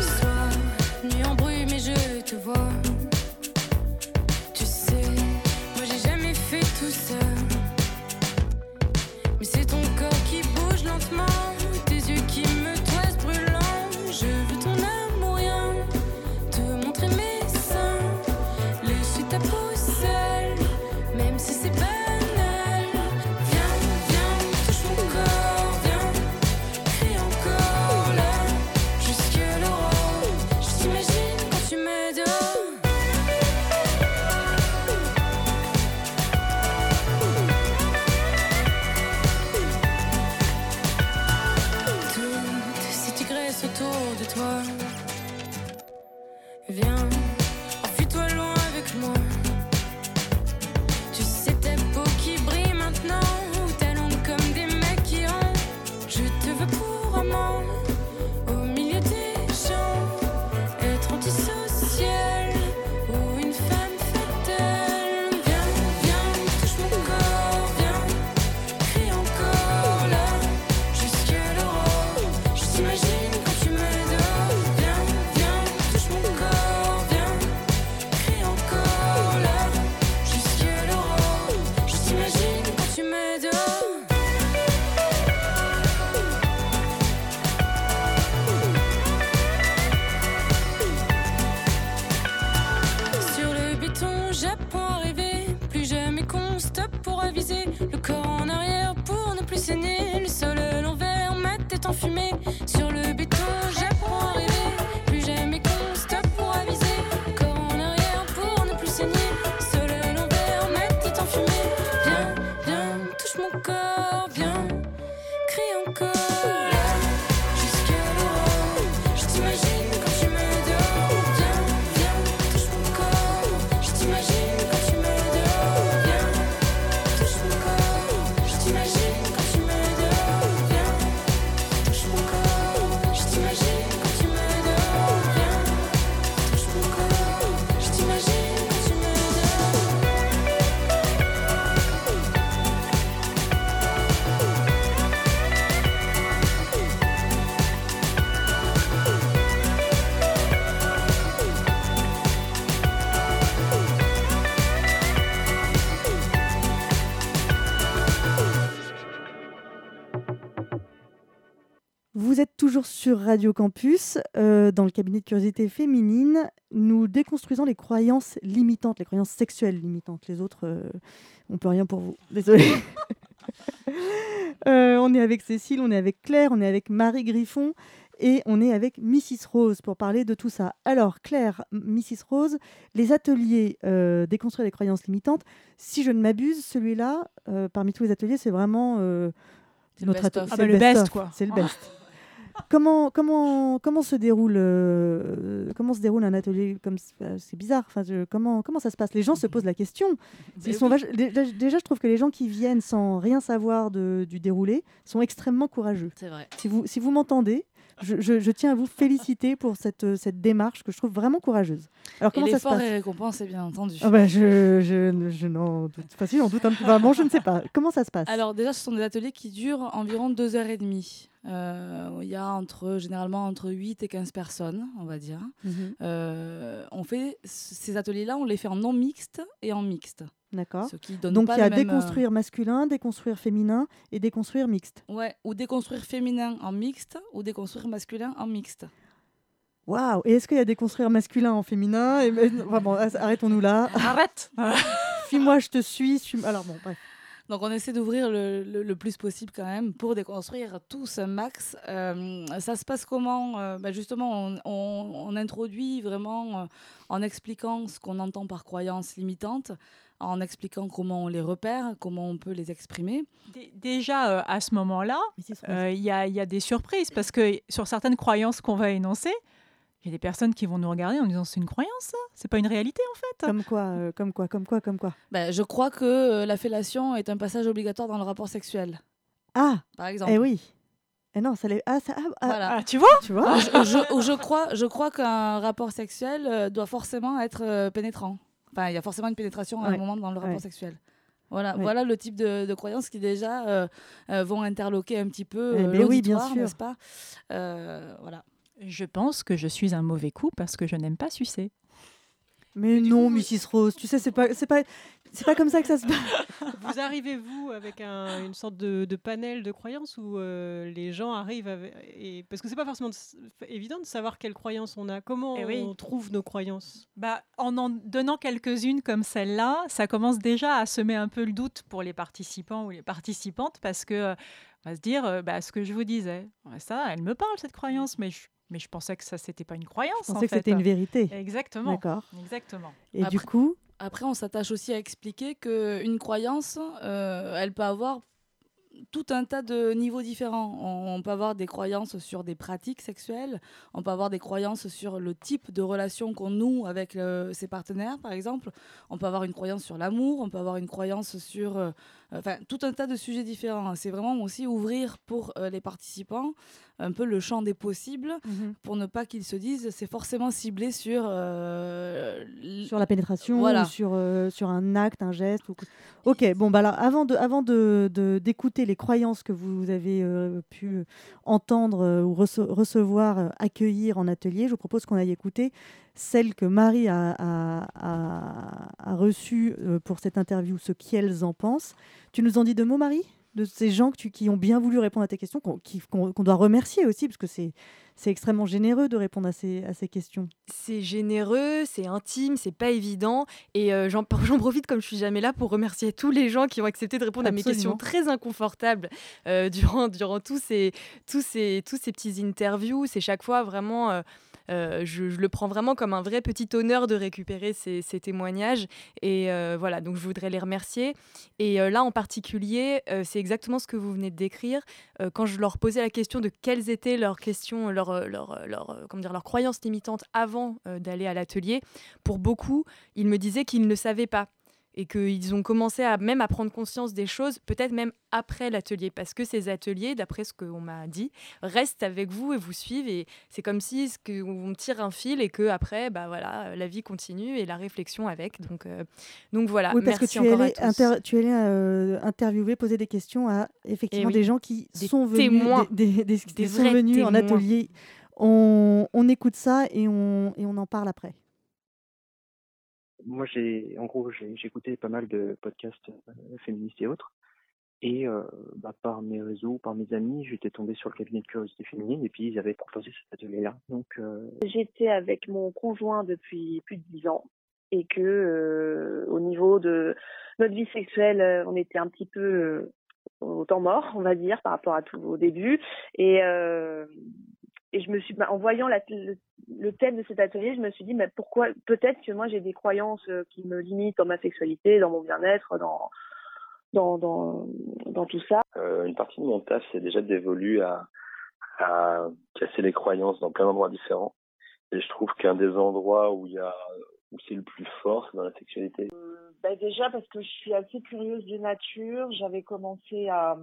H: Soir, nuit en bruit, mais je te vois. Tu sais, moi j'ai jamais fait tout ça. Mais c'est ton corps qui bouge lentement,
A: sur Radio Campus, euh, dans le cabinet de curiosité féminine. Nous déconstruisons les croyances limitantes, les croyances sexuelles limitantes. Les autres, euh, on peut rien pour vous. Désolée. Euh, on est avec Cécile, on est avec Claire, on est avec Marie Griffon et on est avec Mrs Rose pour parler de tout ça. Alors Claire, Mrs Rose, les ateliers euh, déconstruire les croyances limitantes. Si je ne m'abuse, celui-là, euh, parmi tous les ateliers, c'est vraiment euh,
B: C'est le
A: notre
B: best-of.
A: atel-
E: Ah
A: c'est
E: bah, le best, quoi.
A: C'est le best. comment, comment, comment se déroule euh, comment se déroule un atelier comme c'est bizarre. Enfin je- comment comment ça se passe? Les gens se posent la question. Ils
B: Mais
A: sont
B: oui.
A: vach- déjà, déjà, je trouve que les gens qui viennent sans rien savoir de- du déroulé sont extrêmement courageux.
B: C'est vrai.
A: si vous si vous m'entendez je, je- je tiens à vous féliciter pour cette, euh, cette démarche que je trouve vraiment courageuse alors
B: Et
A: comment ça se passe
B: est récompensé, bien entendu.
A: Bah, je, je, je n'en doute pas si j'en doute un peu vraiment je ne sais pas comment ça se passe
B: Alors déjà, ce sont des ateliers qui durent environ deux heures et demie. Euh, Il y a entre, généralement entre 8 et 15 personnes, on va dire.
A: Mhm.
B: Euh, on fait ces ateliers-là, on les fait en non mixte et en mixte.
A: D'accord donc il y a
B: même, euh,
A: déconstruire masculin déconstruire féminin et déconstruire mixte
B: Ouais, ou déconstruire féminin en mixte ou déconstruire masculin en mixte.
A: Waouh Et est-ce qu'il y a des construire masculin en féminin et... as- arrêtons-nous là.
E: Arrête
A: Suis-moi, je te suis. suis... Alors bon, bref.
B: Donc on essaie d'ouvrir le, le- le plus possible quand même pour déconstruire tous un max. Euh, ça se passe comment Euh, bah, Justement, on, on- on introduit vraiment euh, en expliquant ce qu'on entend par croyances limitantes, en expliquant comment on les repère, comment on peut les exprimer.
E: Dé- Déjà, euh, à ce moment-là, euh, y, il y a des surprises parce que sur certaines croyances qu'on va énoncer, il y a des personnes qui vont nous regarder en disant c'est une croyance, ça? C'est pas une réalité en fait?
A: Comme quoi, euh, comme quoi, comme quoi, comme quoi.
B: Bah, je crois que euh, la fellation est un passage obligatoire dans le rapport sexuel,
A: Ah,
B: par exemple.
A: eh oui. Eh non, ça l'est. Ah, ça, ah, ah,
B: Voilà.
E: Ah, tu vois?
A: Tu vois?
B: Je, je- je crois, je crois qu'un rapport sexuel euh, doit forcément être euh, pénétrant. Enfin, il y a forcément une pénétration à
A: Ouais.
B: un moment dans le rapport
A: Ouais.
B: sexuel. Voilà,
A: Ouais.
B: voilà le type de, de croyances qui déjà euh, euh, vont interloquer un petit peu
A: Eh
B: euh,
A: ben oui, bien
B: l'auditoire,
A: sûr.
B: n'est-ce pas? Euh, Voilà.
E: Je pense que je suis un mauvais coup parce que je n'aime pas sucer.
A: Mais non,
F: coup,
A: Mrs. Rose, tu sais, c'est pas, c'est pas, c'est pas comme ça que ça se passe.
F: Vous arrivez, vous, avec un- une sorte de, de panel de croyances où euh, les gens arrivent avec, et, Parce que c'est pas forcément de évident de savoir quelles croyances on a. Comment
E: Eh oui.
F: on trouve nos croyances?
E: Bah, en en donnant quelques-unes comme celle-là, ça commence déjà à semer un peu le doute pour les participants ou les participantes parce que euh, on va se dire, euh, bah, ce que je vous disais, ça, elle me parle cette croyance, mais je, mais je pensais que ça c'était pas une croyance.
A: Je
E: en
A: pensais que c'était une vérité.
E: Exactement.
A: D'accord.
E: Exactement.
A: Et du
B: Après-
A: coup,
B: Après, on s'attache aussi à expliquer qu'une croyance, euh, elle peut avoir tout un tas de niveaux différents. On, on peut avoir des croyances sur des pratiques sexuelles, on peut avoir des croyances sur le type de relation qu'on noue avec euh, ses partenaires, par exemple. On peut avoir une croyance sur l'amour, on peut avoir une croyance sur... enfin, tout un tas de sujets différents. C'est vraiment aussi ouvrir pour euh, les participants un peu le champ des possibles pour ne pas qu'ils se disent c'est forcément ciblé sur... euh,
A: sur la pénétration
B: Voilà.
A: ou sur, euh, sur un acte, un geste. Ou... Ok, bon, bah alors, avant de, avant de, d'écouter les croyances que vous avez euh, pu entendre ou rece- recevoir, accueillir en atelier, je vous propose qu'on aille écouter celle que Marie a, a, a- a reçue euh, pour cette interview, ce qu'elles en pensent. Tu nous en dis deux mots, Marie de ces gens que tu- qui ont bien voulu répondre à tes questions, qu'on doit remercier aussi, parce que c'est extrêmement généreux de répondre à ces, à ces questions.
G: C'est généreux, c'est intime, c'est pas évident. Et euh, j'en profite, comme je suis jamais là, pour remercier tous les gens qui ont accepté de répondre à mes questions très inconfortables euh, durant, durant tous, ces, tous, ces, tous ces petits interviews. C'est chaque fois vraiment. euh, je, je le prends vraiment comme un vrai petit honneur de récupérer ces, ces témoignages. Et euh, voilà, donc je voudrais les remercier. Et euh, là, en particulier, euh, c'est exactement ce que vous venez de décrire. Euh, quand je leur posais la question de quelles étaient leurs questions, leurs, euh, leurs, euh, leurs, euh, comment dire, leurs croyances limitantes avant euh, d'aller à l'atelier, pour beaucoup, ils me disaient qu'ils ne savaient pas et qu'ils ont commencé à même à prendre conscience des choses, peut-être même après l'atelier, parce que ces ateliers, d'après ce qu'on m'a dit, restent avec vous et vous suivent, et c'est comme si ce que- on tire un fil et que après, bah voilà, la vie continue et la réflexion avec. Donc, euh, donc voilà.
A: Oui, parce
G: Merci
A: que tu es allé,
G: tous.
A: inter- tu es allé euh, interviewer, poser des questions à effectivement
G: oui.
A: des gens qui
G: Des
A: sont venus,
G: témoins.
A: des, des- des- sont venus en
G: témoins.
A: atelier. On, on écoute ça et on, et on en parle après.
I: Moi, j'ai, en gros, j'ai, écouté pas mal de podcasts euh, féministes et autres. Et euh, bah, par mes réseaux, par mes amis, j'étais tombé sur le cabinet de curiosité féminine et puis ils avaient proposé cet atelier-là. Donc euh,
J: J'étais avec mon conjoint depuis plus de dix ans et que au niveau de notre vie sexuelle, on était un petit peu au temps mort, on va dire, par rapport à tout au début. Et, et je me suis, bah, en voyant la, le, le thème de cet atelier, je me suis dit, mais pourquoi Peut-être que moi j'ai des croyances euh, qui me limitent dans ma sexualité, dans mon bien-être, dans dans, dans, dans tout ça.
K: Euh, une partie de mon taf, c'est déjà d'évoluer à, à casser les croyances dans plein d'endroits différents. Et je trouve qu'un des endroits où il y a où c'est le plus fort, c'est dans la sexualité.
J: Bah déjà parce que je suis assez curieuse de nature. J'avais commencé à,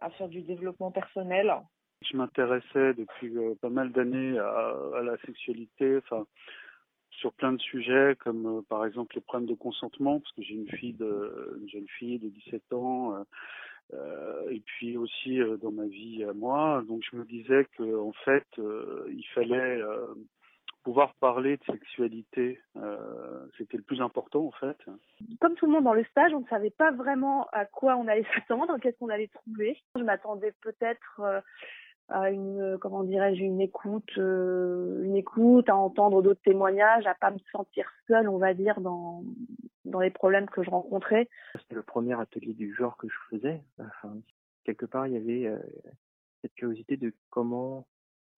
J: à faire du développement personnel.
L: Je m'intéressais depuis euh, pas mal d'années à, la sexualité, enfin sur plein de sujets comme euh, par exemple les problèmes de consentement parce que j'ai une fille de une jeune fille de 17 ans euh, et puis aussi dans ma vie à moi donc je me disais que en fait il fallait pouvoir parler de sexualité, c'était le plus important en fait.
J: Comme tout le monde dans le stage, on ne savait pas vraiment à quoi on allait s'attendre, qu'est-ce qu'on allait trouver. Je m'attendais peut-être à une, comment dirais-je, une écoute, euh, une écoute, à entendre d'autres témoignages, à pas me sentir seule, on va dire, dans dans les problèmes que je rencontrais.
I: C'était le premier atelier du genre que je faisais. Enfin, quelque part, il y avait cette curiosité de comment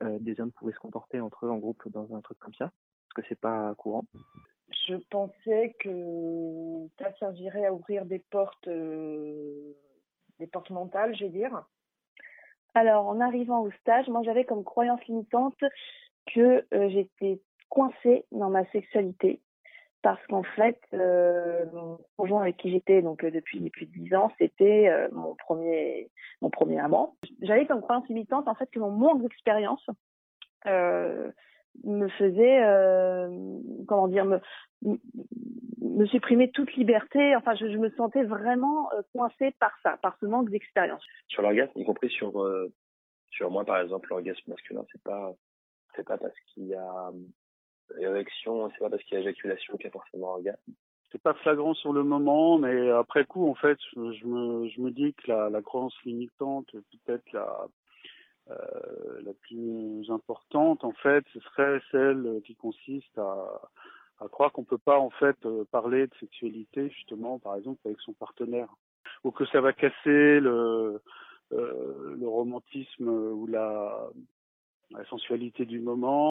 I: euh, des hommes pouvaient se comporter entre eux en groupe dans un truc comme ça Parce que c'est pas courant.
J: Je pensais que ça servirait à ouvrir des portes, euh, des portes mentales, je vais dire. Alors, en arrivant au stage, moi j'avais comme croyance limitante que euh, j'étais coincée dans ma sexualité parce qu'en fait, euh, mon conjoint avec qui j'étais donc euh, depuis depuis dix ans, c'était euh, mon premier mon premier amant. J'avais comme croyance limitante en fait que mon manque d'expérience me faisait comment dire me me supprimer toute liberté. Enfin, je, je me sentais vraiment coincée par ça, par ce manque d'expérience.
K: Sur l'orgasme, y compris sur sur moi par exemple, l'orgasme masculin, c'est pas c'est pas parce qu'il y a érection, c'est pas parce qu'il y a éjaculation qu'il y a forcément orgasme.
L: C'est pas flagrant sur le moment, mais après coup, en fait, je me, je me dis que la, la croyance limitante, peut-être la, euh, la plus importante, en fait, ce serait celle qui consiste à, croire qu'on peut pas, en fait, parler de sexualité, justement, par exemple, avec son partenaire. Ou que ça va casser le, euh, romantisme ou la, sensualité du moment.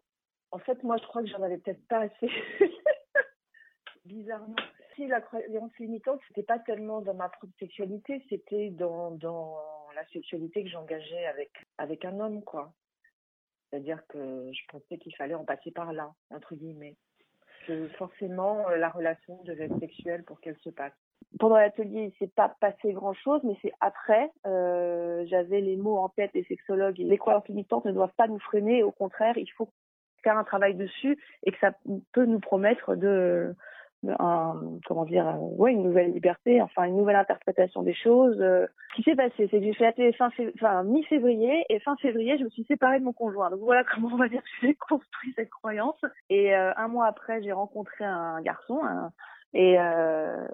J: En fait, moi, je crois que j'en avais peut-être pas assez. Bizarrement. Si la croyance limitante, c'était pas tellement dans ma propre sexualité, c'était dans la sexualité que j'engageais avec, avec un homme, quoi. C'est-à-dire que je pensais qu'il fallait en passer par là, entre guillemets. Que forcément, la relation devait être sexuelle pour qu'elle se passe. Pendant l'atelier, il s'est pas passé grand-chose, mais c'est après, euh, j'avais les mots en tête des sexologues. Les croyances limitantes ne doivent pas nous freiner, au contraire, il faut faire un travail dessus et que ça peut nous promettre de un, comment dire ouais une nouvelle liberté enfin une nouvelle interprétation des choses ce qui s'est passé c'est que j'ai fait atelier fin enfin mi-février et fin février je me suis séparée de mon conjoint donc voilà comment on va dire que j'ai construit cette croyance et euh, un mois après j'ai rencontré un garçon un, et euh,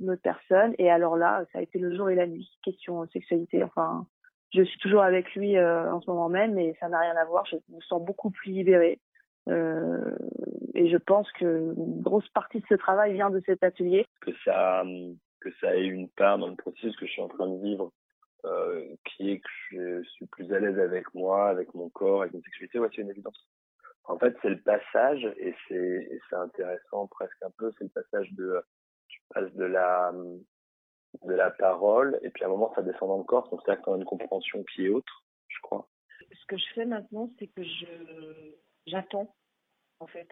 J: une autre personne et alors là ça a été le jour et la nuit question sexualité enfin je suis toujours avec lui euh, en ce moment même et ça n'a rien à voir. Je me sens beaucoup plus libérée. Euh, et je pense que une grosse partie de ce travail vient de cet atelier.
K: Que ça, que ça ait une part dans le processus que je suis en train de vivre, euh, qui est que je suis plus à l'aise avec moi, avec mon corps, avec mon sexualité, ouais, c'est une évidence. En fait, c'est le passage, et c'est intéressant presque un peu, c'est le passage de, tu passes de la, de la parole, et puis à un moment ça descend dans le corps, donc c'est-à-dire que une compréhension qui est autre, je crois.
J: Ce que je fais maintenant, c'est que je j'attends, en fait.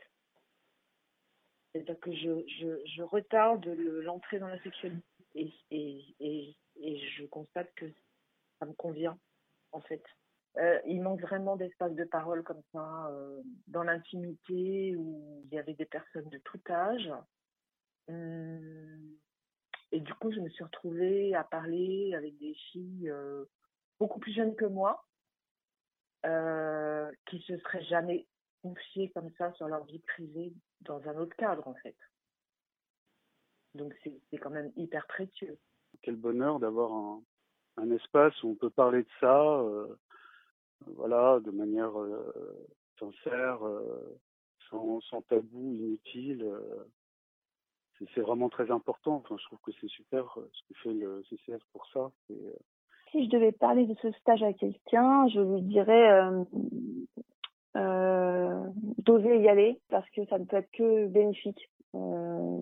J: C'est-à-dire que je, je, je retarde l'entrée dans la sexualité et, et, et, et, je constate que ça me convient, en fait. Euh, il manque vraiment d'espace de parole comme ça, euh, dans l'intimité où il y avait des personnes de tout âge. Hum, et du coup, je me suis retrouvée à parler avec des filles euh, beaucoup plus jeunes que moi, qui se seraient jamais comme ça sur leur vie privée dans un autre cadre, en fait. Donc, c'est quand même hyper précieux.
L: Quel bonheur d'avoir un, un espace où on peut parler de ça, euh, voilà, de manière euh, sincère, euh, sans, sans tabou inutile. euh. c'est vraiment très important. Enfin, je trouve que c'est super ce que fait le CCF pour ça. Euh,
M: Si je devais parler de ce stage à quelqu'un, je lui dirais d'oser y aller parce que ça ne peut être que bénéfique. Euh,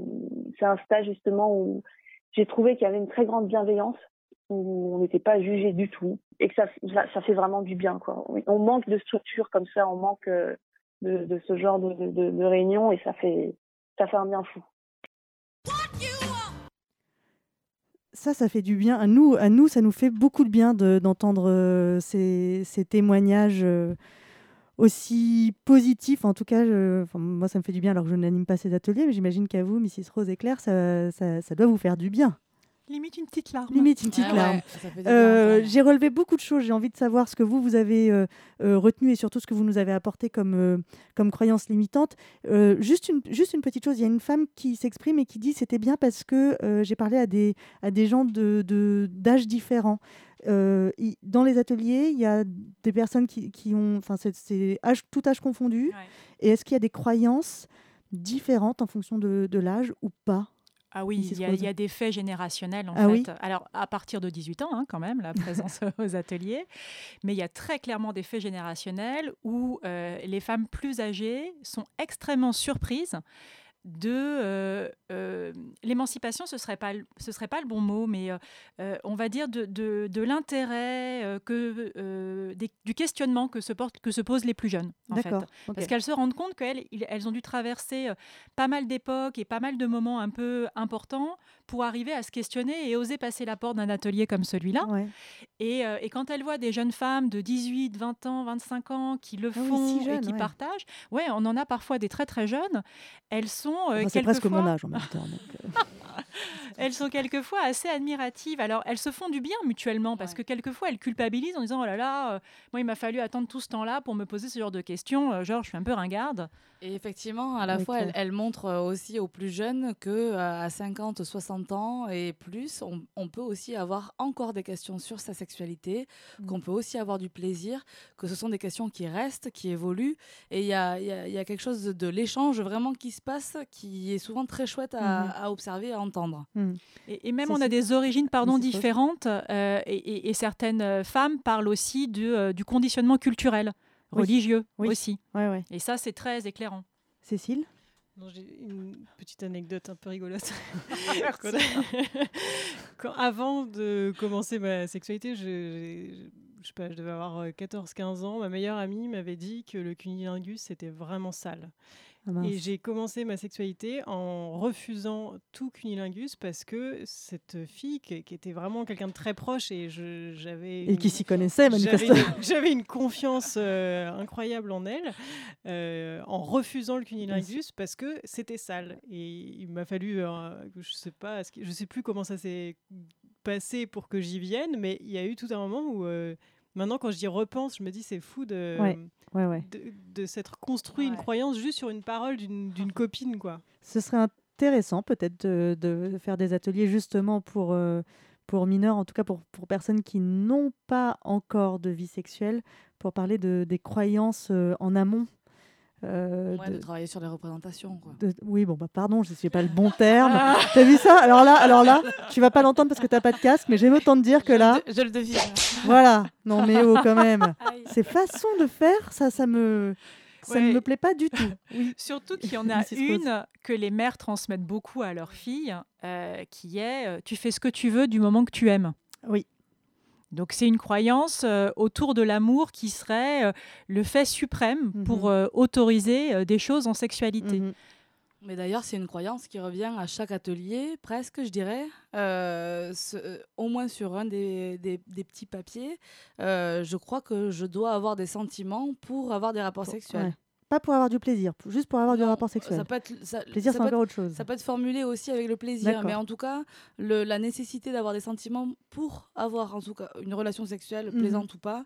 M: c'est un stage justement où j'ai trouvé qu'il y avait une très grande bienveillance, où on n'était pas jugé du tout et que ça, ça, fait vraiment du bien. On manque de structure comme ça, on manque euh, de, ce genre de, réunion et ça fait, ça fait un bien fou.
A: Ça, ça fait du bien. À nous, à nous ça nous fait beaucoup de bien de- d'entendre euh, ces, témoignages euh, aussi positifs. En tout cas, moi, ça me fait du bien alors que je n'anime pas ces ateliers, mais j'imagine qu'à vous, Mrs. Rose et Claire, ça doit vous faire du bien.
E: Limite une petite larme.
A: Limite une petite
B: Ouais,
A: larme.
B: ouais,
A: Euh. J'ai relevé beaucoup de choses. J'ai envie de savoir ce que vous, vous avez euh, euh, retenu et surtout ce que vous nous avez apporté comme, euh, comme croyance limitante. Euh, juste, une, juste une petite chose. Il y a une femme qui s'exprime et qui dit c'était bien parce que euh, j'ai parlé à des, à des gens de, d'âges différents. Euh, dans les ateliers, il y a des personnes qui, qui ont. Enfin, c'est- c'est âge, tout âge confondu. Et est-ce qu'il y a des croyances différentes en fonction de, de l'âge ou pas?
E: Ah oui, il y, a,
A: Rose
E: il y a des faits générationnels en
A: Ah
E: fait.
A: oui
E: Alors à partir de 18 ans hein, quand même, la présence aux ateliers. Mais il y a très clairement des faits générationnels où euh, les femmes plus âgées sont extrêmement surprises de euh, euh, l'émancipation, ce serait pas ce serait pas le bon mot, mais euh, on va dire de, de, de l'intérêt que des- du questionnement que se portent que se posent les plus jeunes en fait, parce qu'elles se rendent compte qu'elles elles ont dû traverser pas mal d'époques et pas mal de moments un peu importants pour arriver à se questionner et oser passer la porte d'un atelier comme celui-là. Et, et quand elles voient des jeunes femmes de 18, 20 ans, 25 ans qui le
A: Ah oui,
E: font et qui
A: ouais.
E: partagent, ouais, on en a parfois des très très jeunes. Elles sont euh,
A: Enfin, C'est presque mon âge en même temps. donc, euh.
E: elles sont quelquefois assez admiratives. Alors, elles se font du bien mutuellement parce que quelquefois, elles culpabilisent en disant Oh là là, euh, moi, il m'a fallu attendre tout ce temps-là pour me poser ce genre de questions. euh, genre, je suis un peu ringarde.
B: Et effectivement, à la fois, elle,
E: Claire.
B: elle montre euh, aussi aux plus jeunes que euh, à 50, 60 ans et plus, on, on peut aussi avoir encore des questions sur sa sexualité,
A: Mm.
B: qu'on peut aussi avoir du plaisir, que ce sont des questions qui restent, qui évoluent. Et il y a, y a- il y a quelque chose de l'échange vraiment qui se passe, qui est souvent très chouette à,
E: Mhm.
B: à observer, à entendre.
E: Et, et même, on a des origines pardon, différentes euh, et, et- et certaines euh, femmes parlent aussi du, euh, du conditionnement culturel,
A: Oui.
E: religieux
A: Oui.
E: aussi.
A: Ouais, ouais.
E: Et ça, c'est très éclairant.
A: Cécile?
F: Non, J'ai une petite anecdote un peu rigolote.
E: Merci.
F: Quand- quand- avant de commencer ma sexualité, je, je sais pas, je devais avoir 14-15 ans. Ma meilleure amie m'avait dit que le cunilingus c'était vraiment sale.
A: Ah.
F: Et j'ai commencé ma sexualité en refusant tout cunilingus parce que cette fille, qui, qui était vraiment quelqu'un de très proche et j'avais.
A: Et qui s'y connaissait,
F: j'avais
A: manifestement.
F: une- J'avais une confiance euh, incroyable en elle, euh, en refusant le cunilingus parce que c'était sale. Et il m'a fallu, euh, je sais pas, je sais plus comment ça s'est passé pour que j'y vienne, mais il y a eu tout un moment où. Maintenant, quand j'y repense, je me dis c'est fou de,
A: Ouais, ouais, ouais.
F: de, de s'être construit une croyance juste sur une parole d'une d'une copine, quoi.
A: Ce serait intéressant peut-être de, de faire des ateliers justement pour, euh, pour mineurs, en tout cas pour, pour personnes qui n'ont pas encore de vie sexuelle, pour parler de, des croyances euh, en amont. euh,
B: Ouais, de... travailler sur les représentations. Quoi.
A: de- oui, bon, bah pardon, je ne sais pas le bon terme. T'as vu ça? Alors là, alors là, tu vas pas l'entendre parce que t'as pas de casque, mais j'aime autant te dire que là.
B: Je le devine.
A: Voilà. Non, mais oh, quand même. Ces façons de faire, ça, ça me, ça ne me plaît pas du tout. Oui.
E: Surtout qu'il y en a une que les mères transmettent beaucoup à leurs filles, euh, qui est euh, tu fais ce que tu veux du moment que tu aimes.
A: Oui.
E: Donc c'est une croyance euh, autour de l'amour qui serait euh, le fait suprême pour
A: Mhm.
E: euh, autoriser des choses en sexualité.
B: Mais d'ailleurs, c'est une croyance qui revient à chaque atelier, presque, je dirais. Euh, ce- euh, au moins sur un des, des- des petits papiers, euh, je crois que je dois avoir des sentiments pour avoir des rapports sexuels.
A: Ouais. Pas pour avoir du plaisir, juste pour avoir du rapport sexuel.
B: Ça peut être, ça-
A: plaisir,
B: ça
A: c'est encore autre chose.
B: Ça peut être formulé aussi avec le plaisir, mais en tout cas, le- la nécessité d'avoir des sentiments pour avoir en tout cas une relation sexuelle,
A: Mhm.
B: plaisante ou pas,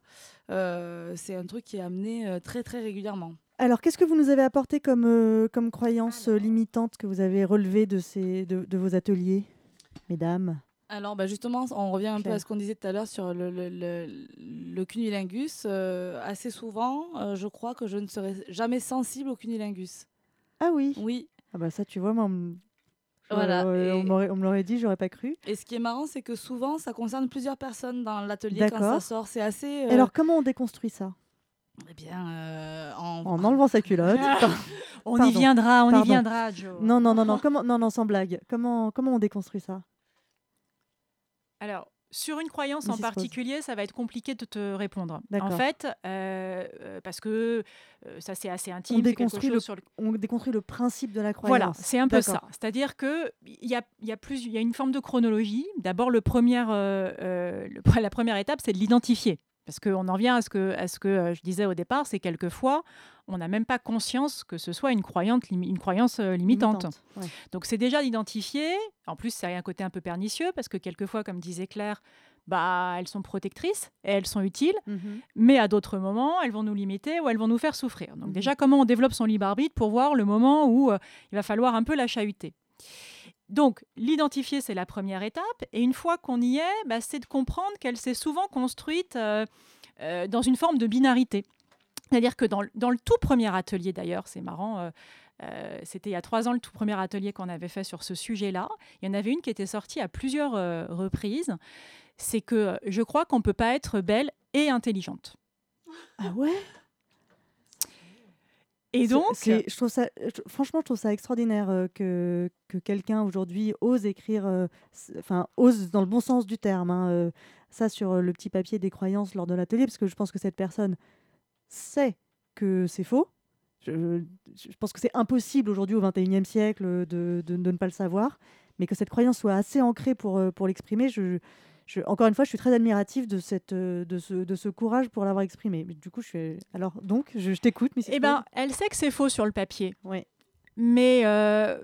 B: euh, c'est un truc qui est amené très très régulièrement.
A: Alors, qu'est-ce que vous nous avez apporté comme, euh, comme croyance euh, limitante que vous avez relevée de, ces, de, de vos ateliers, mesdames?
B: Alors bah justement, on revient un peu à ce qu'on disait tout à l'heure sur le, le, le, le cunnilingus. Euh, assez souvent, euh, je crois que je ne serai jamais sensible au cunnilingus.
A: Ah oui?
B: Oui.
A: Ah bah ça, tu vois, moi, on me-
B: Voilà,
A: euh, on me l'aurait dit, j'aurais pas cru.
B: Et ce qui est marrant, c'est que souvent, ça concerne plusieurs personnes dans l'atelier quand ça sort. C'est assez... Euh,
A: Alors, comment on déconstruit ça?
B: Eh bien, euh, en...
A: En enlevant sa culotte Par-
E: On y viendra, on y viendra, Joe.
A: Non, non, non, non, comment... non, non, sans blague. Comment, comment on déconstruit ça?
E: Alors, sur une croyance en particulier, ça va être compliqué de te répondre. En fait, euh, euh, parce que euh, ça c'est assez intime,
A: on déconstruit,
E: chose
A: le,
E: sur le-
A: on déconstruit le principe de la croyance.
E: Voilà, c'est un peu ça. C'est-à-dire que il y a, il y a plus, il y a une forme de chronologie. D'abord, le premier, euh, euh, le- la première étape, c'est de l'identifier. Parce qu'on en vient à ce que, à ce que euh, je disais au départ, c'est quelquefois, on n'a même pas conscience que ce soit une, croyante, limi- une croyance euh, limitante.
A: Limitante, ouais.
E: Donc c'est déjà d'identifier. En plus, ça a un côté un peu pernicieux parce que quelquefois, comme disait Claire, bah, elles sont protectrices et elles sont utiles,
A: Mhm.
E: mais à d'autres moments, elles vont nous limiter ou elles vont nous faire souffrir. Donc déjà, comment on développe son libre arbitre pour voir le moment où euh, il va falloir un peu la chahuter. Donc, l'identifier, c'est la première étape. Et une fois qu'on y est, bah, c'est de comprendre qu'elle s'est souvent construite euh, euh, dans une forme de binarité. C'est-à-dire que dans, le- tout premier atelier, d'ailleurs, c'est marrant, euh, c'était il y a trois ans le tout premier atelier qu'on avait fait sur ce sujet-là. Il y en avait une qui était sortie à plusieurs reprises. C'est que je crois qu'on ne peut pas être belle et intelligente.
A: Ah ouais?
E: Et donc,
A: c'est- je trouve ça, je- franchement, je trouve ça extraordinaire euh, que, que quelqu'un aujourd'hui ose écrire, euh, enfin, ose dans le bon sens du terme, hein, euh, ça sur le petit papier des croyances lors de l'atelier, parce que je pense que cette personne sait que c'est faux. Je, je pense que c'est impossible aujourd'hui au XXIe siècle de, de- de ne pas le savoir, mais que cette croyance soit assez ancrée pour, pour l'exprimer. Je, je- encore une fois, je suis très admirative de, cette, euh, de, ce, de ce courage pour l'avoir exprimé. Mais du coup, je suis... Alors, donc, je, je t'écoute,
E: eh ben, elle sait que c'est faux sur le papier.
A: Ouais.
E: Mais euh,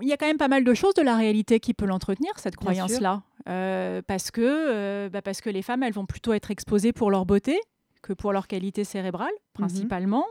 E: il y a quand même pas mal de choses de la réalité qui peut l'entretenir, cette croyance-là. Euh, parce, que, euh, bah, parce que les femmes, elles vont plutôt être exposées pour leur beauté que pour leur qualité cérébrale, principalement.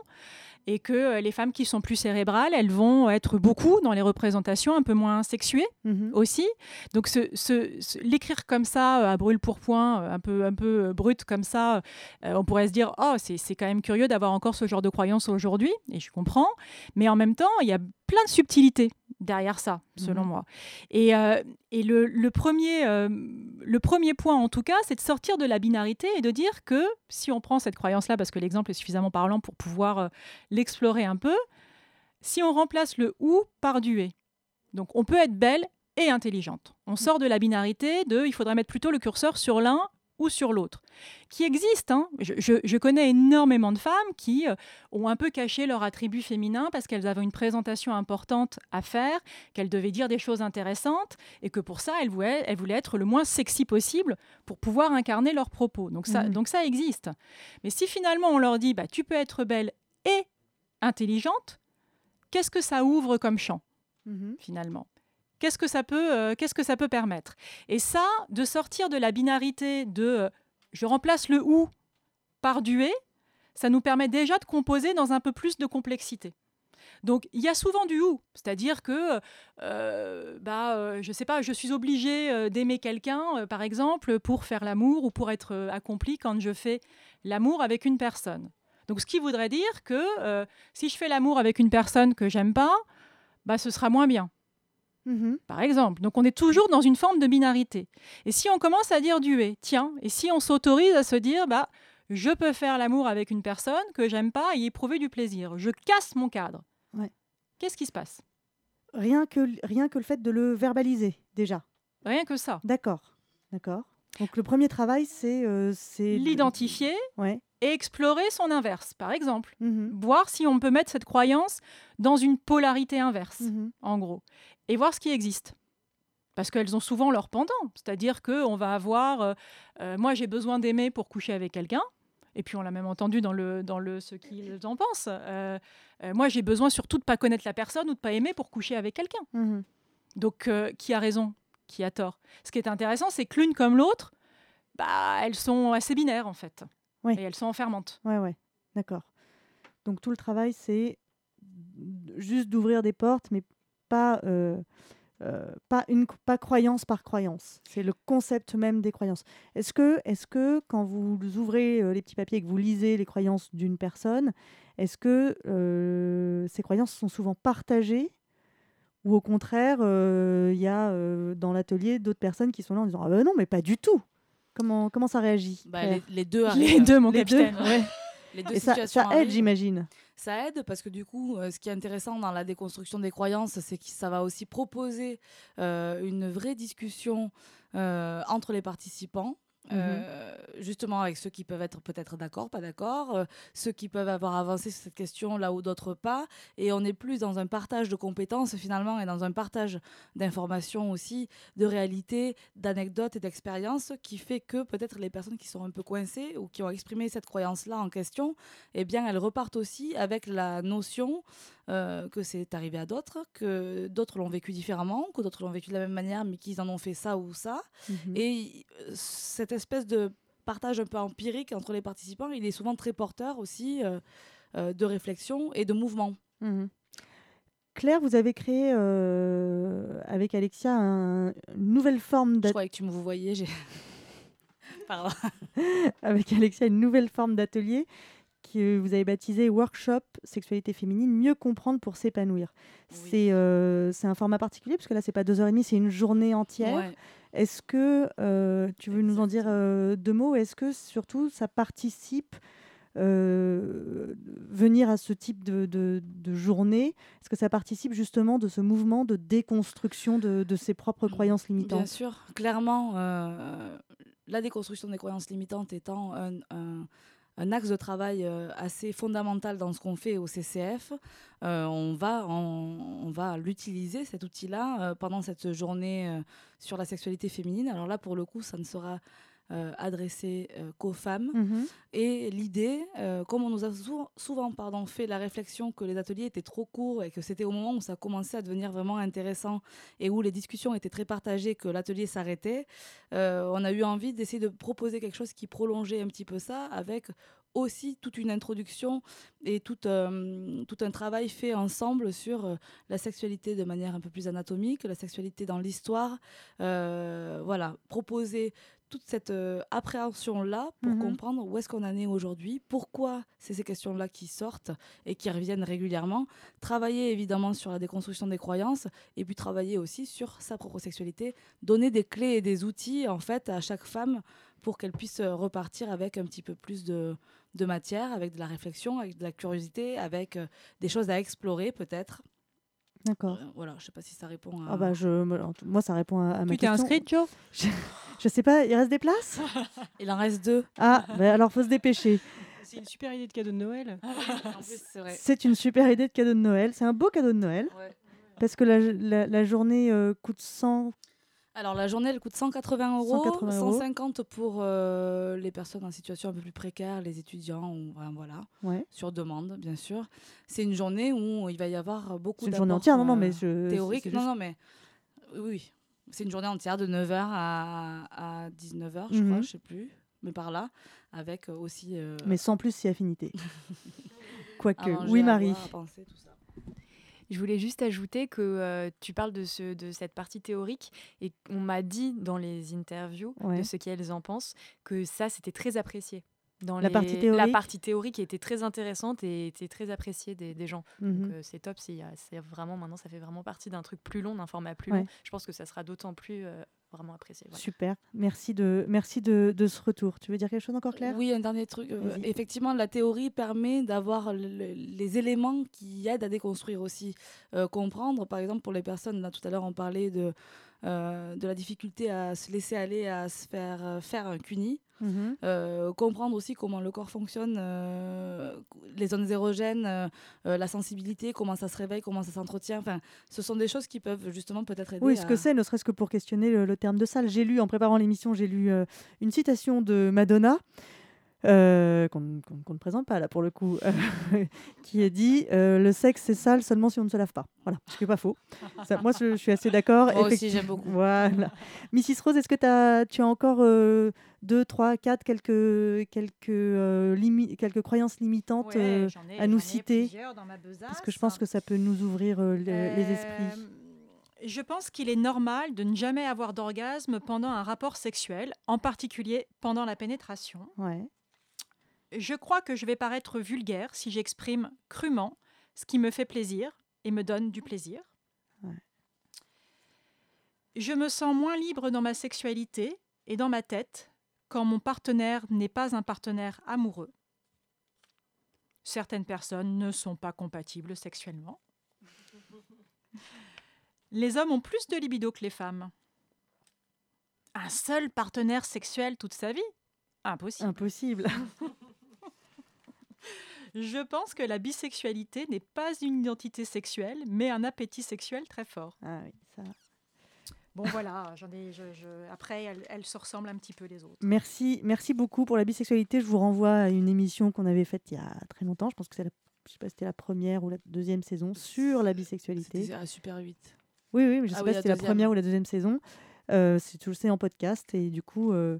E: Et que euh, les femmes qui sont plus cérébrales, elles vont être beaucoup dans les représentations un peu moins sexuées
A: Mhm.
E: aussi. Donc ce, ce- ce- l'écrire comme ça, euh, à brûle pour point, euh, un peu, un peu brut comme ça, euh, on pourrait se dire, oh, c'est c'est quand même curieux d'avoir encore ce genre de croyance aujourd'hui, et je comprends. Mais en même temps, il y a plein de subtilités derrière ça, selon
A: Mhm.
E: moi. Et, euh, et le, le premier, euh, le premier point, en tout cas, c'est de sortir de la binarité et de dire que si on prend cette croyance-là, parce que l'exemple est suffisamment parlant pour pouvoir euh, l'explorer un peu, si on remplace le ou par du et, donc on peut être belle et intelligente. On sort de la binarité de il faudrait mettre plutôt le curseur sur l'un ou sur l'autre, qui existe. hein. Je, je- je connais énormément de femmes qui euh, ont un peu caché leur attribut féminin parce qu'elles avaient une présentation importante à faire, qu'elles devaient dire des choses intéressantes et que pour ça, elles voulaient, elles voulaient être le moins sexy possible pour pouvoir incarner leurs propos. Donc ça,
A: Mhm.
E: donc ça existe. Mais si finalement on leur dit bah, tu peux être belle et intelligente, qu'est-ce que ça ouvre comme champ
A: Mhm.
E: finalement? Qu'est-ce que ça peut, euh, qu'est-ce que ça peut permettre Et ça, de sortir de la binarité de euh, je remplace le ou par du et, ça nous permet déjà de composer dans un peu plus de complexité. Donc il y a souvent du ou, c'est-à-dire que euh, bah je sais pas, je suis obligée d'aimer quelqu'un par exemple pour faire l'amour ou pour être accompli quand je fais l'amour avec une personne. Donc ce qui voudrait dire que si je fais l'amour avec une personne que j'aime pas, bah ce sera moins bien
A: Mhm.
E: par exemple. Donc on est toujours dans une forme de binarité. Et si on commence à dire du et, tiens, et si on s'autorise à se dire, bah, je peux faire l'amour avec une personne que j'aime pas et y éprouver du plaisir, je casse mon cadre.
A: Ouais.
E: Qu'est-ce qui se passe?
A: Rien que, rien que le fait de le verbaliser, déjà.
E: Rien que ça.
A: D'accord. D'accord. Donc le premier travail, c'est... euh,
E: L'identifier
A: Ouais.
E: et explorer son inverse, par exemple.
A: Mhm.
E: Voir si on peut mettre cette croyance dans une polarité inverse,
A: Mhm.
E: en gros. Et voir ce qui existe. Parce qu'elles ont souvent leur pendant. C'est-à-dire qu'on va avoir, euh, euh, moi j'ai besoin d'aimer pour coucher avec quelqu'un. Et puis on l'a même entendu dans, le, dans le, ce qu'ils en pensent. Moi j'ai besoin surtout de pas connaître la personne ou de pas aimer pour coucher avec quelqu'un.
A: Mhm.
E: Donc qui a raison? Qui a tort Ce qui est intéressant, c'est que l'une comme l'autre, bah, elles sont assez binaires en fait.
A: Oui.
E: Et elles sont enfermantes.
A: Ouais, ouais. D'accord. Donc tout le travail, c'est juste d'ouvrir des portes, mais pas, euh, euh, pas, une, pas croyance par croyance. C'est le concept même des croyances. Est-ce que, est que quand vous ouvrez euh, les petits papiers et que vous lisez les croyances d'une personne, est-ce que ces croyances sont souvent partagées ou au contraire, il y a dans l'atelier d'autres personnes qui sont là en disant Ah ben non, mais pas du tout Comment, comment ça réagit
B: Bah, les, les deux
E: Les
B: arrivent.
E: deux, mon
A: Les deux,
E: capitaine.
A: ouais.
B: Les deux
A: Et ça, ça aide, j'imagine.
B: Ça aide parce que du coup, euh, ce qui est intéressant dans la déconstruction des croyances, c'est que ça va aussi proposer euh, une vraie discussion euh, entre les participants. Euh, justement avec ceux qui peuvent être peut-être d'accord, pas d'accord, euh, ceux qui peuvent avoir avancé sur cette question là où d'autres pas, et on est plus dans un partage de compétences finalement et dans un partage d'informations aussi, de réalités, d'anecdotes et d'expériences qui fait que peut-être les personnes qui sont un peu coincées ou qui ont exprimé cette croyance-là en question, eh bien elles repartent aussi avec la notion euh, que c'est arrivé à d'autres, que d'autres l'ont vécu différemment, que d'autres l'ont vécu de la même manière, mais qu'ils en ont fait ça ou ça.
A: Mhm.
B: Et euh, cette espèce de partage un peu empirique entre les participants, il est souvent très porteur aussi euh, euh, de réflexion et de mouvement.
A: Mhm. Claire, vous avez créé avec Alexia un- une nouvelle forme
B: Je
A: d'atelier.
B: croyais que tu me vous voyez, j'ai... Pardon.
A: avec Alexia une nouvelle forme d'atelier que vous avez baptisé Workshop Sexualité féminine, mieux comprendre pour s'épanouir. C'est euh, c'est un format particulier, parce que là, c'est pas deux heures et demie, c'est une journée entière.
B: Ouais.
A: Est-ce que euh, tu veux nous en dire euh, deux mots? Est-ce que surtout ça participe euh, venir à ce type de, de- de journée? Est-ce que ça participe justement de ce mouvement de déconstruction de, de ses propres croyances limitantes?
B: Bien sûr, clairement, euh, la déconstruction des croyances limitantes étant un, un- un axe de travail euh, assez fondamental dans ce qu'on fait au CCF, euh, on va, on, va l'utiliser, cet outil-là, euh, pendant cette journée sur la sexualité féminine. Alors là, pour le coup, ça ne sera euh, adressé euh, qu'aux femmes.
A: Mhm.
B: Et l'idée, euh, comme on nous a souvent, souvent pardon, fait la réflexion que les ateliers étaient trop courts et que c'était au moment où ça commençait à devenir vraiment intéressant et où les discussions étaient très partagées que l'atelier s'arrêtait, euh, on a eu envie d'essayer de proposer quelque chose qui prolongeait un petit peu ça avec aussi toute une introduction et tout, euh, tout un travail fait ensemble sur euh, la sexualité de manière un peu plus anatomique, la sexualité dans l'histoire. Euh, voilà, proposer toute cette euh, appréhension-là pour
A: Mhm.
B: comprendre où est-ce qu'on en est aujourd'hui, pourquoi c'est ces questions-là qui sortent et qui reviennent régulièrement. Travailler évidemment sur la déconstruction des croyances et puis travailler aussi sur sa propre sexualité, donner des clés et des outils en fait à chaque femme pour qu'elle puisse euh, repartir avec un petit peu plus de, de matière, avec de la réflexion, avec de la curiosité, avec euh, des choses à explorer peut-être.
A: D'accord.
B: Euh, voilà, je sais pas si ça répond à.
A: Ah bah je, moi, ça répond à, à ma
E: Tu t'es
A: question.
E: inscrite, Joe?
A: Je, je sais pas, il reste des places?
B: Il en reste deux.
A: Ah, bah alors faut se dépêcher.
F: C'est une super idée de cadeau de Noël.
B: c'est vrai.
A: C'est une super idée de cadeau de Noël. C'est un beau cadeau de Noël.
B: Ouais.
A: Parce que la, la- la journée euh, coûte 100.
B: Alors la journée elle coûte 180 euros,
A: 180 euros.
B: 150 pour euh, les personnes en situation un peu plus précaire, les étudiants, ou, voilà,
A: Ouais.
B: sur demande bien sûr. C'est une journée où il va y avoir beaucoup
A: C'est une journée entière, non, non,
B: euh,
A: mais je-
B: théoriques.
A: c'est
B: Non, non, mais oui, c'est une journée entière de 9h à, à 19h, je
A: Mhm.
B: crois, je sais plus, mais par là, avec euh, aussi. euh,
A: Mais sans plus si affinité. Quoique, oui Marie.
B: boire, à penser, tout ça.
G: Je voulais juste ajouter que euh, tu parles de, ce, de cette partie théorique et on m'a dit dans les interviews
A: Ouais.
G: de ce qu'elles en pensent que ça, c'était très apprécié. Dans
A: La
G: les-
A: partie
G: La
A: théorique
G: partie théorique était très intéressante et était très appréciée des, des gens.
A: Mhm.
G: Donc euh, c'est top. C'est c'est vraiment maintenant, ça fait vraiment partie d'un truc plus long, d'un format plus
A: Ouais.
G: long. Je pense que ça sera d'autant plus euh, vraiment apprécié. voilà.
A: Super. Merci de, merci de, de ce retour. Tu veux dire quelque chose encore, Claire?
B: Oui, un dernier truc. euh, effectivement, la théorie permet d'avoir le- le- les éléments qui aident à déconstruire aussi. Euh, comprendre, par exemple, pour les personnes, là tout à l'heure on parlait de, euh, de la difficulté à se laisser aller, à se faire euh, faire un CUNY.
A: Mhm.
B: Euh, comprendre aussi comment le corps fonctionne, euh, les zones érogènes, euh, la sensibilité, comment ça se réveille, comment ça s'entretient. Enfin, ce sont des choses qui peuvent justement peut-être aider.
A: Oui, ce
B: à-
A: que c'est, ne serait-ce que pour questionner le, le terme de salle. J'ai lu, en préparant l'émission, j'ai lu une citation de Madonna, euh, qu'on ne- présente pas là pour le coup, euh, qui est dit euh, Le sexe c'est sale seulement si on ne se lave pas. Voilà, ce qui n'est pas faux. Ça, moi, je, je suis assez d'accord.
B: Moi aussi, j'aime beaucoup.
A: Voilà. Mrs. Rose, est-ce que tu as encore euh, deux, trois, quatre, quelques, quelques, euh, limi- quelques croyances limitantes
E: Ouais, j'en ai-
A: à nous citer
E: plusieurs dans ma besace.
A: Parce que je pense que ça peut nous ouvrir euh, le- les esprits.
E: Je pense qu'il est normal de ne jamais avoir d'orgasme pendant un rapport sexuel, en particulier pendant la pénétration.
A: Ouais.
E: Je crois que je vais paraître vulgaire si j'exprime crûment ce qui me fait plaisir et me donne du plaisir.
A: Ouais.
E: Je me sens moins libre dans ma sexualité et dans ma tête quand mon partenaire n'est pas un partenaire amoureux. Certaines personnes ne sont pas compatibles sexuellement. Les hommes ont plus de libido que les femmes. Un seul partenaire sexuel toute sa vie? Impossible.
A: Impossible.
E: Je pense que la bisexualité n'est pas une identité sexuelle, mais un appétit sexuel très fort.
A: Ah oui, ça.
E: Bon voilà, j'en ai, je- je- après elles, elles se ressemblent un petit peu les autres.
A: Merci, merci beaucoup pour la bisexualité. Je vous renvoie à une émission qu'on avait faite il y a très longtemps. Je pense que c'est la, je sais pas si c'était la première ou la deuxième saison sur la bisexualité.
B: C'était à Super 8.
A: Oui, oui, mais je
B: Ah
A: sais pas si c'était la première ou la deuxième saison. Euh, c'est toujours c'est en podcast et du coup, euh,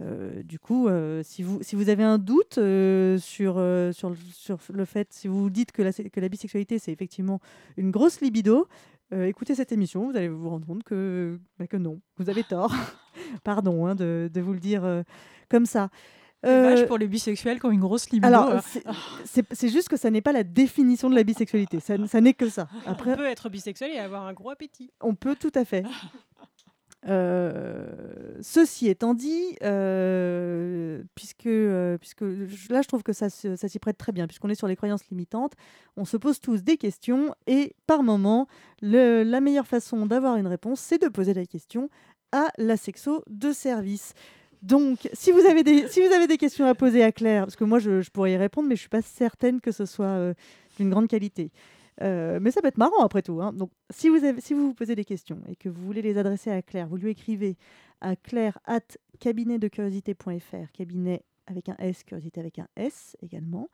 A: euh, du coup, euh, si vous si vous avez un doute euh, sur sur le- sur le fait, si vous dites que la que la bisexualité c'est effectivement une grosse libido, écoutez cette émission, vous allez vous rendre compte que bah, que non, vous avez tort. Pardon hein, de, de vous le dire comme ça. Euh,
E: pour les bisexuels qui ont une grosse libido.
A: alors, c'est- juste que ça n'est pas la définition de la bisexualité. Ça, ça n'est que ça. Après,
F: On peut être bisexuel et avoir un gros appétit.
A: on peut tout à fait. Euh, ceci étant dit, euh, puisque, euh, puisque là je trouve que ça, ça s'y prête très bien, puisqu'on est sur les croyances limitantes, on se pose tous des questions et par moment, la meilleure façon d'avoir une réponse, c'est de poser la question à la sexo de service. Donc, si vous avez des, si vous avez des questions à poser à Claire, parce que moi je, je pourrais y répondre, mais je suis pas certaine que ce soit d'une grande qualité. Euh, mais ça peut être marrant après tout. hein. Donc, si vous, vous posez des questions et que vous voulez les adresser à Claire, vous lui écrivez à claire at cabinetdecuriosité.fr, cabinet avec un S, curiosité avec un S également.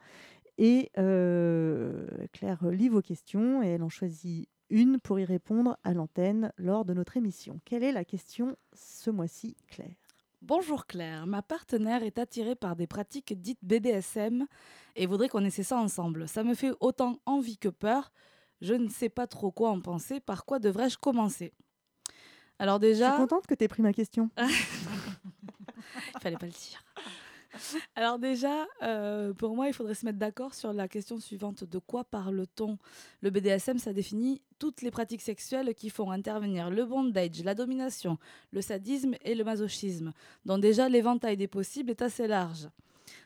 A: Et euh, Claire lit vos questions et elle en choisit une pour y répondre à l'antenne lors de notre émission. Quelle est la question ce mois-ci, Claire?
B: Bonjour Claire, ma partenaire est attirée par des pratiques dites BDSM et voudrait qu'on essaie ça ensemble. Ça me fait autant envie que peur. Je ne sais pas trop quoi en penser. Par quoi devrais-je commencer? Alors
A: Je
B: déjà,
A: suis contente que tu aies pris ma question.
B: il fallait pas le dire. Alors déjà, euh, pour moi, il faudrait se mettre d'accord sur la question suivante. De quoi parle-t-on? Le BDSM, ça définit toutes les pratiques sexuelles qui font intervenir le bondage, la domination, le sadisme et le masochisme. Donc déjà, l'éventail des possibles est assez large.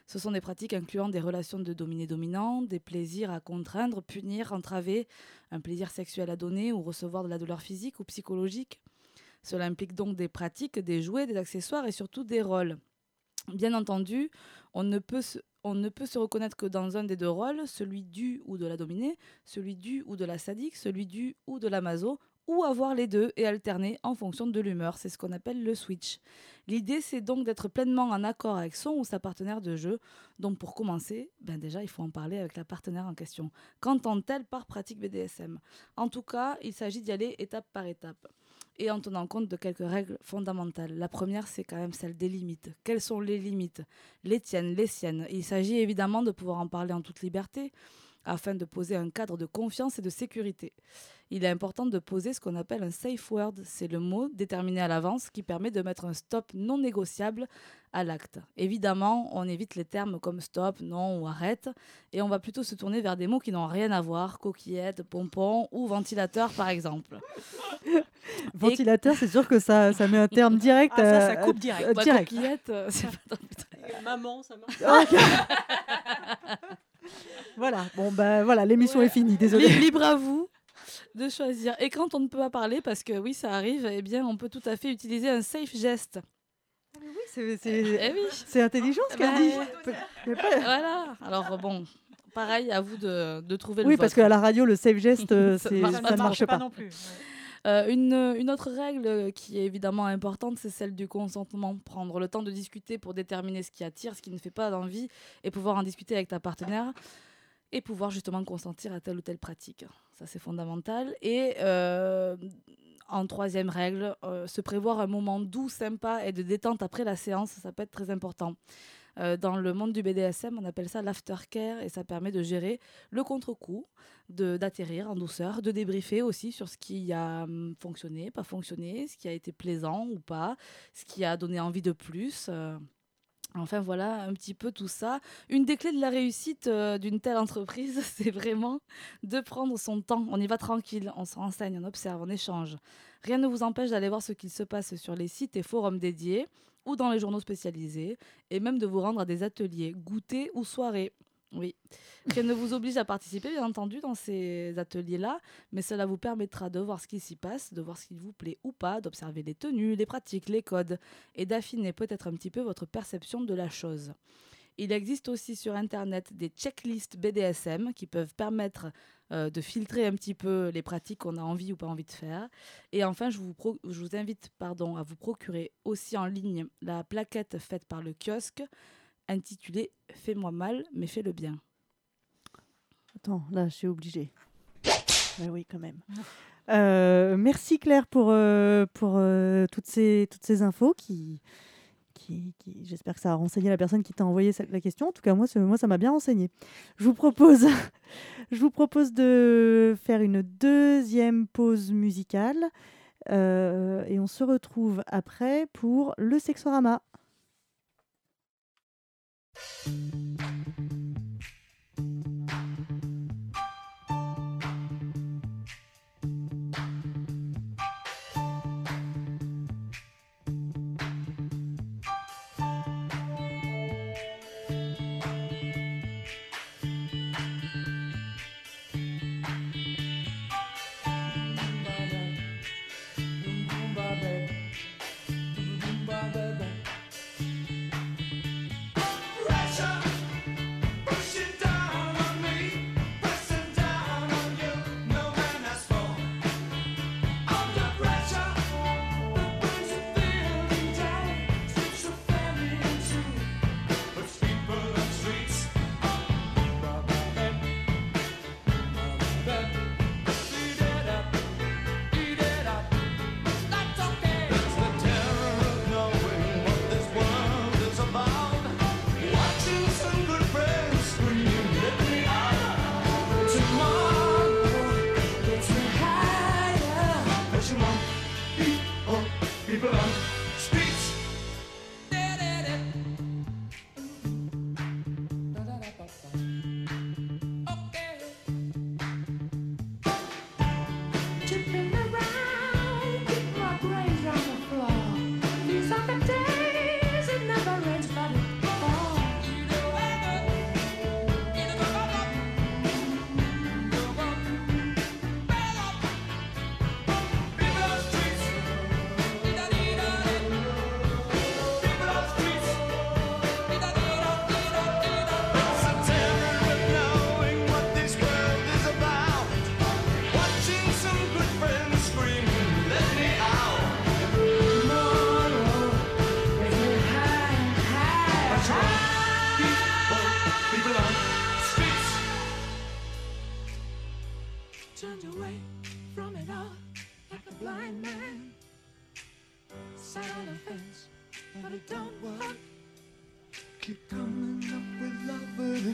B: Ce sont des pratiques incluant des relations de dominé-dominant, des plaisirs à contraindre, punir, entraver, un plaisir sexuel à donner ou recevoir de la douleur physique ou psychologique. Cela implique donc des pratiques, des jouets, des accessoires et surtout des rôles. Bien entendu, on ne, peut se, reconnaître que dans un des deux rôles, celui du ou de la dominée, celui du ou de la sadique, celui du ou de la maso, ou avoir les deux et alterner en fonction de l'humeur. C'est ce qu'on appelle le switch. L'idée, c'est donc d'être pleinement en accord avec son ou sa partenaire de jeu. Donc pour commencer, ben déjà, il faut en parler avec la partenaire en question. Qu'entend-elle par pratique BDSM En tout cas, il s'agit d'y aller étape par étape et en tenant compte de quelques règles fondamentales. La première, c'est quand même celle des limites. Quelles sont les limites? Les tiennes, les siennes. Il s'agit évidemment de pouvoir en parler en toute liberté afin de poser un cadre de confiance et de sécurité. Il est important de poser ce qu'on appelle un safe word. C'est le mot déterminé à l'avance qui permet de mettre un stop non négociable à l'acte. Évidemment, on évite les termes comme stop, non ou arrête, et on va plutôt se tourner vers des mots qui n'ont rien à voir, coquillette, pompon ou ventilateur par exemple.
A: Ventilateur, c'est sûr que ça, ça met un terme direct.
F: Ah, ça, ça
A: euh,
F: coupe direct.
A: euh,
B: Bah,
A: direct.
B: coquillette, euh, c'est pas très-
F: Maman, ça marche.
A: Ok. voilà, bon, bah voilà, l'émission est finie, désolé.
B: Li- Libre à vous de choisir. Et quand on ne peut pas parler, parce que oui, ça arrive, eh bien, on peut tout à fait utiliser un safe geste.
A: C'est c'est-
B: Eh oui.
A: c'est intelligent ce qu'elle
B: Bah,
A: dit.
B: euh,
A: Pe- mais pas-
B: Voilà. Alors bon, pareil, à vous de, de trouver
A: Oui,
B: le
A: parce
B: vôtre.
A: qu'à la radio, le safe geste, euh,
B: Ça marche pas.
A: ne marche pas.
E: non plus.
B: Euh, une, autre règle qui est évidemment importante, c'est celle du consentement. Prendre le temps de discuter pour déterminer ce qui attire, ce qui ne fait pas d'envie, et pouvoir en discuter avec ta partenaire, et pouvoir justement consentir à telle ou telle pratique. Ça, c'est fondamental. Et euh, en troisième règle, euh, se prévoir un moment doux, sympa et de détente après la séance, ça peut être très important. Euh, dans le monde du BDSM, on appelle ça l'aftercare et ça permet de gérer le contre-coup, d'atterrir en douceur, de débriefer aussi sur ce qui a hum, fonctionné, pas fonctionné, ce qui a été plaisant ou pas, ce qui a donné envie de plus. euh. Enfin voilà, un petit peu tout ça. Une des clés de la réussite euh, d'une telle entreprise, c'est vraiment de prendre son temps. On y va tranquille, on se renseigne, on observe, on échange. Rien ne vous empêche d'aller voir ce qu'il se passe sur les sites et forums dédiés ou dans les journaux spécialisés, et même de vous rendre à des ateliers, goûters ou soirées. Oui. Rien ne vous oblige à participer, bien entendu, dans ces ateliers-là, mais cela vous permettra de voir ce qui s'y passe, de voir ce qui vous plaît ou pas, d'observer les tenues, les pratiques, les codes, et d'affiner peut-être un petit peu votre perception de la chose. Il existe aussi sur Internet des checklists BDSM qui peuvent permettre euh, de filtrer un petit peu les pratiques qu'on a envie ou pas envie de faire. Et enfin, je vous, pro- je vous invite pardon, à vous procurer aussi en ligne la plaquette faite par le kiosque intitulée Fais-moi mal, mais fais-le bien.
N: Attends, là, je suis obligée. Oui, quand même. Euh, merci Claire pour, euh, pour toutes, ces, toutes ces infos qui, j'espère que ça a renseigné la personne qui t'a envoyé la question. En tout cas, moi, moi ça m'a bien renseigné. Je vous propose, je vous propose de faire une deuxième pause musicale euh, et on se retrouve après pour le sexorama.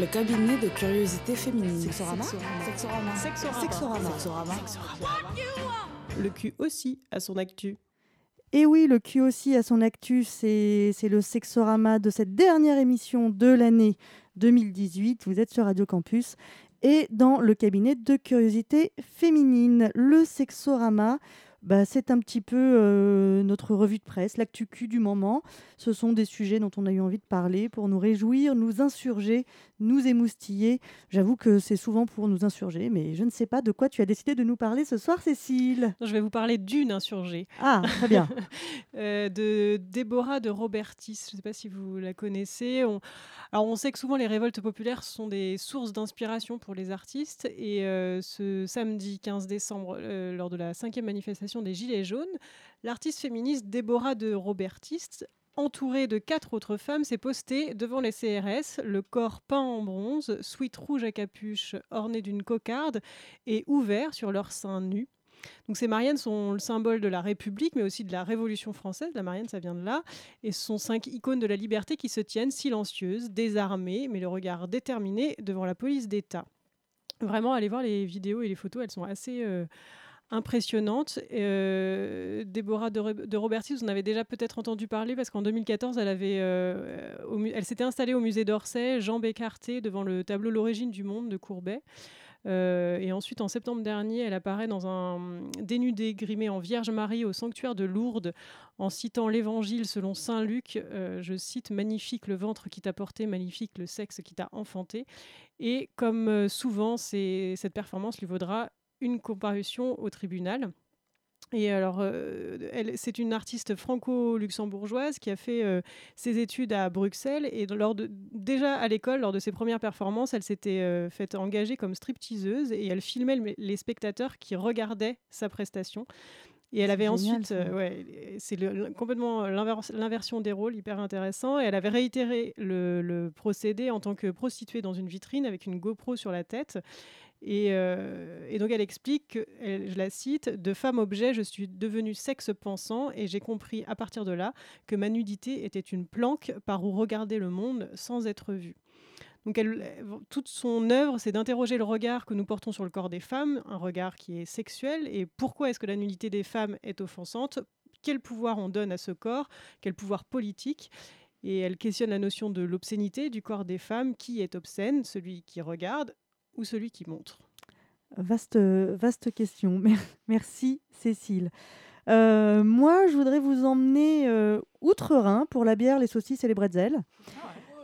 B: Le cabinet de curiosité féminine.
A: Sexorama
B: Sexorama.
F: Sexorama.
B: Sexorama.
F: Le cul aussi à son actu.
A: Et oui, le Q aussi à son actu, c'est c'est le sexorama de cette dernière émission de l'année 2018. Vous êtes sur Radio Campus et dans le cabinet de curiosité féminine. Le sexorama, bah, c'est un petit peu euh, notre revue de presse, l'actu du moment. Ce sont des sujets dont on a eu envie de parler pour nous réjouir, nous insurger, nous émoustiller. J'avoue que c'est souvent pour nous insurger, mais je ne sais pas de quoi tu as décidé de nous parler ce soir, Cécile.
F: Je vais vous parler d'une insurgée.
A: Ah, très bien.
F: Euh, de Déborah de Robertis. Je ne sais pas si vous la connaissez. On... Alors, on sait que souvent les révoltes populaires sont des sources d'inspiration pour les artistes. Et euh, ce samedi 15 décembre, lors de la cinquième manifestation des Gilets jaunes, l'artiste féministe Déborah de Robertis entourée de quatre autres femmes, s'est postée devant les CRS, le corps peint en bronze, sweat rouge à capuche orné d'une cocarde et ouvert sur leur sein nu. Donc ces Mariannes sont le symbole de la République, mais aussi de la Révolution française. La Marianne, ça vient de là. Et ce sont cinq icônes de la liberté qui se tiennent silencieuses, désarmées, mais le regard déterminé devant la police d'État. Vraiment, allez voir les vidéos et les photos, elles sont assez euh, impressionnantes. Euh, Déborah de, de Robertis, vous en avez déjà peut-être entendu parler parce qu'en 2014, elle, avait, euh, elle s'était installée au musée d'Orsay, Jean Bécarté, devant le tableau L'origine du monde de Courbet. Euh, et ensuite, en septembre dernier, elle apparaît dans un dénudé grimé en Vierge Marie au sanctuaire de Lourdes, en citant l'Évangile selon Saint Luc. je cite Magnifique le ventre qui t'a porté, magnifique le sexe qui t'a enfanté. Et comme souvent, cette performance lui vaudra une comparution au tribunal. Et alors, euh, c'est une artiste franco-luxembourgeoise qui a fait euh, ses études à Bruxelles. Et lors de, déjà à l'école, lors de ses premières performances, elle s'était euh, faite engager comme stripteaseuse et elle filmait le- les spectateurs qui regardaient sa prestation. Et elle avait
A: génial,
F: ensuite, euh, ouais, c'est complètement l'invers- l'inversion des rôles, hyper intéressant. Et elle avait réitéré le, le procédé en tant que prostituée dans une vitrine avec une GoPro sur la tête. Et, euh, et donc elle explique, je la cite, de femme objet, je suis devenue sexe pensant et j'ai compris à partir de là que ma nudité était une planque par où regarder le monde sans être vue. Donc toute son œuvre, c'est d'interroger le regard que nous portons sur le corps des femmes, un regard qui est sexuel, et pourquoi est-ce que la nudité des femmes est offensante, quel pouvoir on donne à ce corps, quel pouvoir politique? Et elle questionne la notion de l'obscénité du corps des femmes, qui est obscène, celui qui regarde ou celui qui montre?
A: Vaste, vaste question. Mer- Merci Cécile. Euh, moi, je voudrais vous emmener euh, outre-Rhin pour la bière, les saucisses et les bretzels,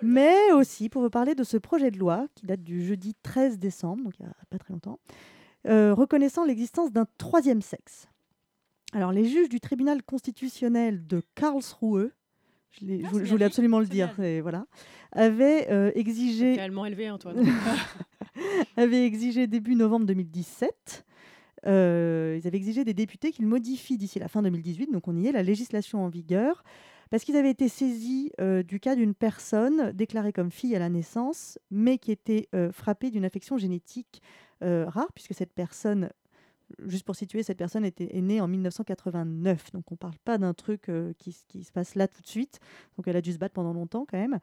A: mais aussi pour vous parler de ce projet de loi qui date du jeudi 13 décembre, donc il n'y a pas très longtemps, euh, reconnaissant l'existence d'un troisième sexe. Alors, les juges du tribunal constitutionnel de Karlsruhe, je, je voulais absolument le dire, et voilà, avaient euh, exigé
F: T'es allemand élevé, Antoine.
A: avait exigé début novembre 2017. euh, ils avaient exigé des députés qu'ils modifient d'ici la fin 2018, donc on y est, la législation en vigueur, parce qu'ils avaient été saisis euh, du cas d'une personne déclarée comme fille à la naissance, mais qui était euh, frappée d'une affection génétique rare, puisque cette personne, juste pour situer, cette personne était, est née en 1989, donc on ne parle pas d'un truc qui, se passe là tout de suite, donc elle a dû se battre pendant longtemps quand même,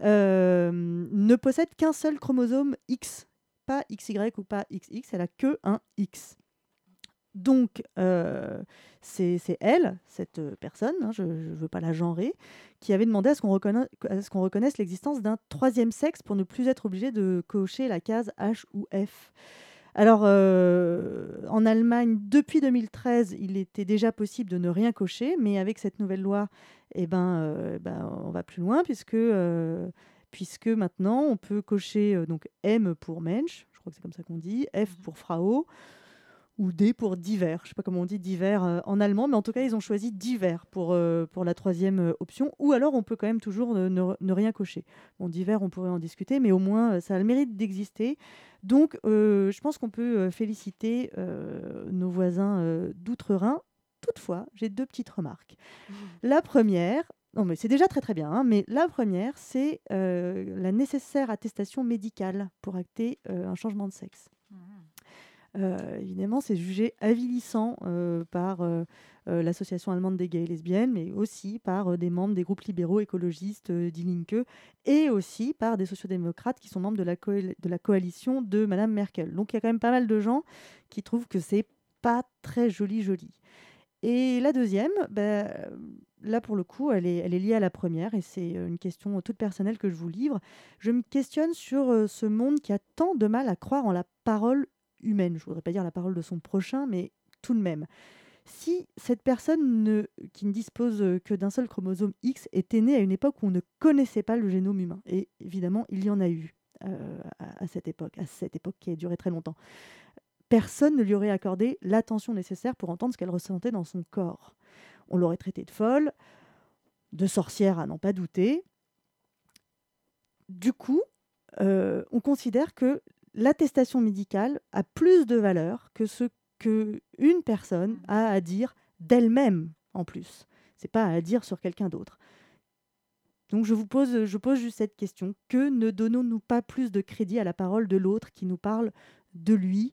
A: ne possède qu'un seul chromosome X pas XY ou pas XX, elle a que un X. Donc, euh, c'est elle, cette euh, personne, hein, je ne veux pas la genrer, qui avait demandé à ce qu'on reconna- à ce qu'on reconnaisse l'existence d'un troisième sexe pour ne plus être obligé de cocher la case H ou F. Alors, euh, en Allemagne, depuis 2013, il était déjà possible de ne rien cocher, mais avec cette nouvelle loi, eh ben, ben, on va plus loin, puisque, puisque maintenant, on peut cocher euh, donc M pour Mensch, je crois que c'est comme ça qu'on dit, F pour Frau, ou D pour divers. Je ne sais pas comment on dit divers euh, en allemand, mais en tout cas, ils ont choisi divers pour, euh, pour la troisième option. Ou alors, on peut quand même toujours ne, ne- rien cocher. Bon, divers, on pourrait en discuter, mais au moins, ça a le mérite d'exister. Donc, euh, je pense qu'on peut féliciter euh, nos voisins euh, d'outre-Rhin. Toutefois, j'ai deux petites remarques. La première, non mais c'est déjà très très bien, hein, mais la première, c'est euh, la nécessaire attestation médicale pour acter euh, un changement de sexe. Euh, évidemment, c'est jugé avilissant par l'association allemande des gays et lesbiennes, mais aussi par des membres des groupes libéraux écologistes Die Linke et aussi par des sociodémocrates qui sont membres de la, coal- de la coalition de Madame Merkel. Donc il y a quand même pas mal de gens qui trouvent que c'est pas très joli joli. Et la deuxième, ben, là pour le coup, elle est, liée à la première et c'est euh, une question toute personnelle que je vous livre. Je me questionne sur euh, ce monde qui a tant de mal à croire en la parole humaine. Je voudrais pas dire la parole de son prochain, mais tout de même. Si cette personne ne- qui ne dispose euh, que d'un seul chromosome X était née à une époque où on ne connaissait pas le génome humain, et évidemment il y en a eu euh, à, à cette époque, à cette époque qui a duré très longtemps, personne ne lui aurait accordé l'attention nécessaire pour entendre ce qu'elle ressentait dans son corps. On l'aurait traitée de folle, de sorcière à n'en pas douter. Du coup, euh, on considère que l'attestation médicale a plus de valeur que ce que une personne a à dire d'elle-même en plus. C'est pas à dire sur quelqu'un d'autre. Donc je vous pose, je pose juste cette question que ne donnons-nous pas plus de crédit à la parole de l'autre qui nous parle de lui?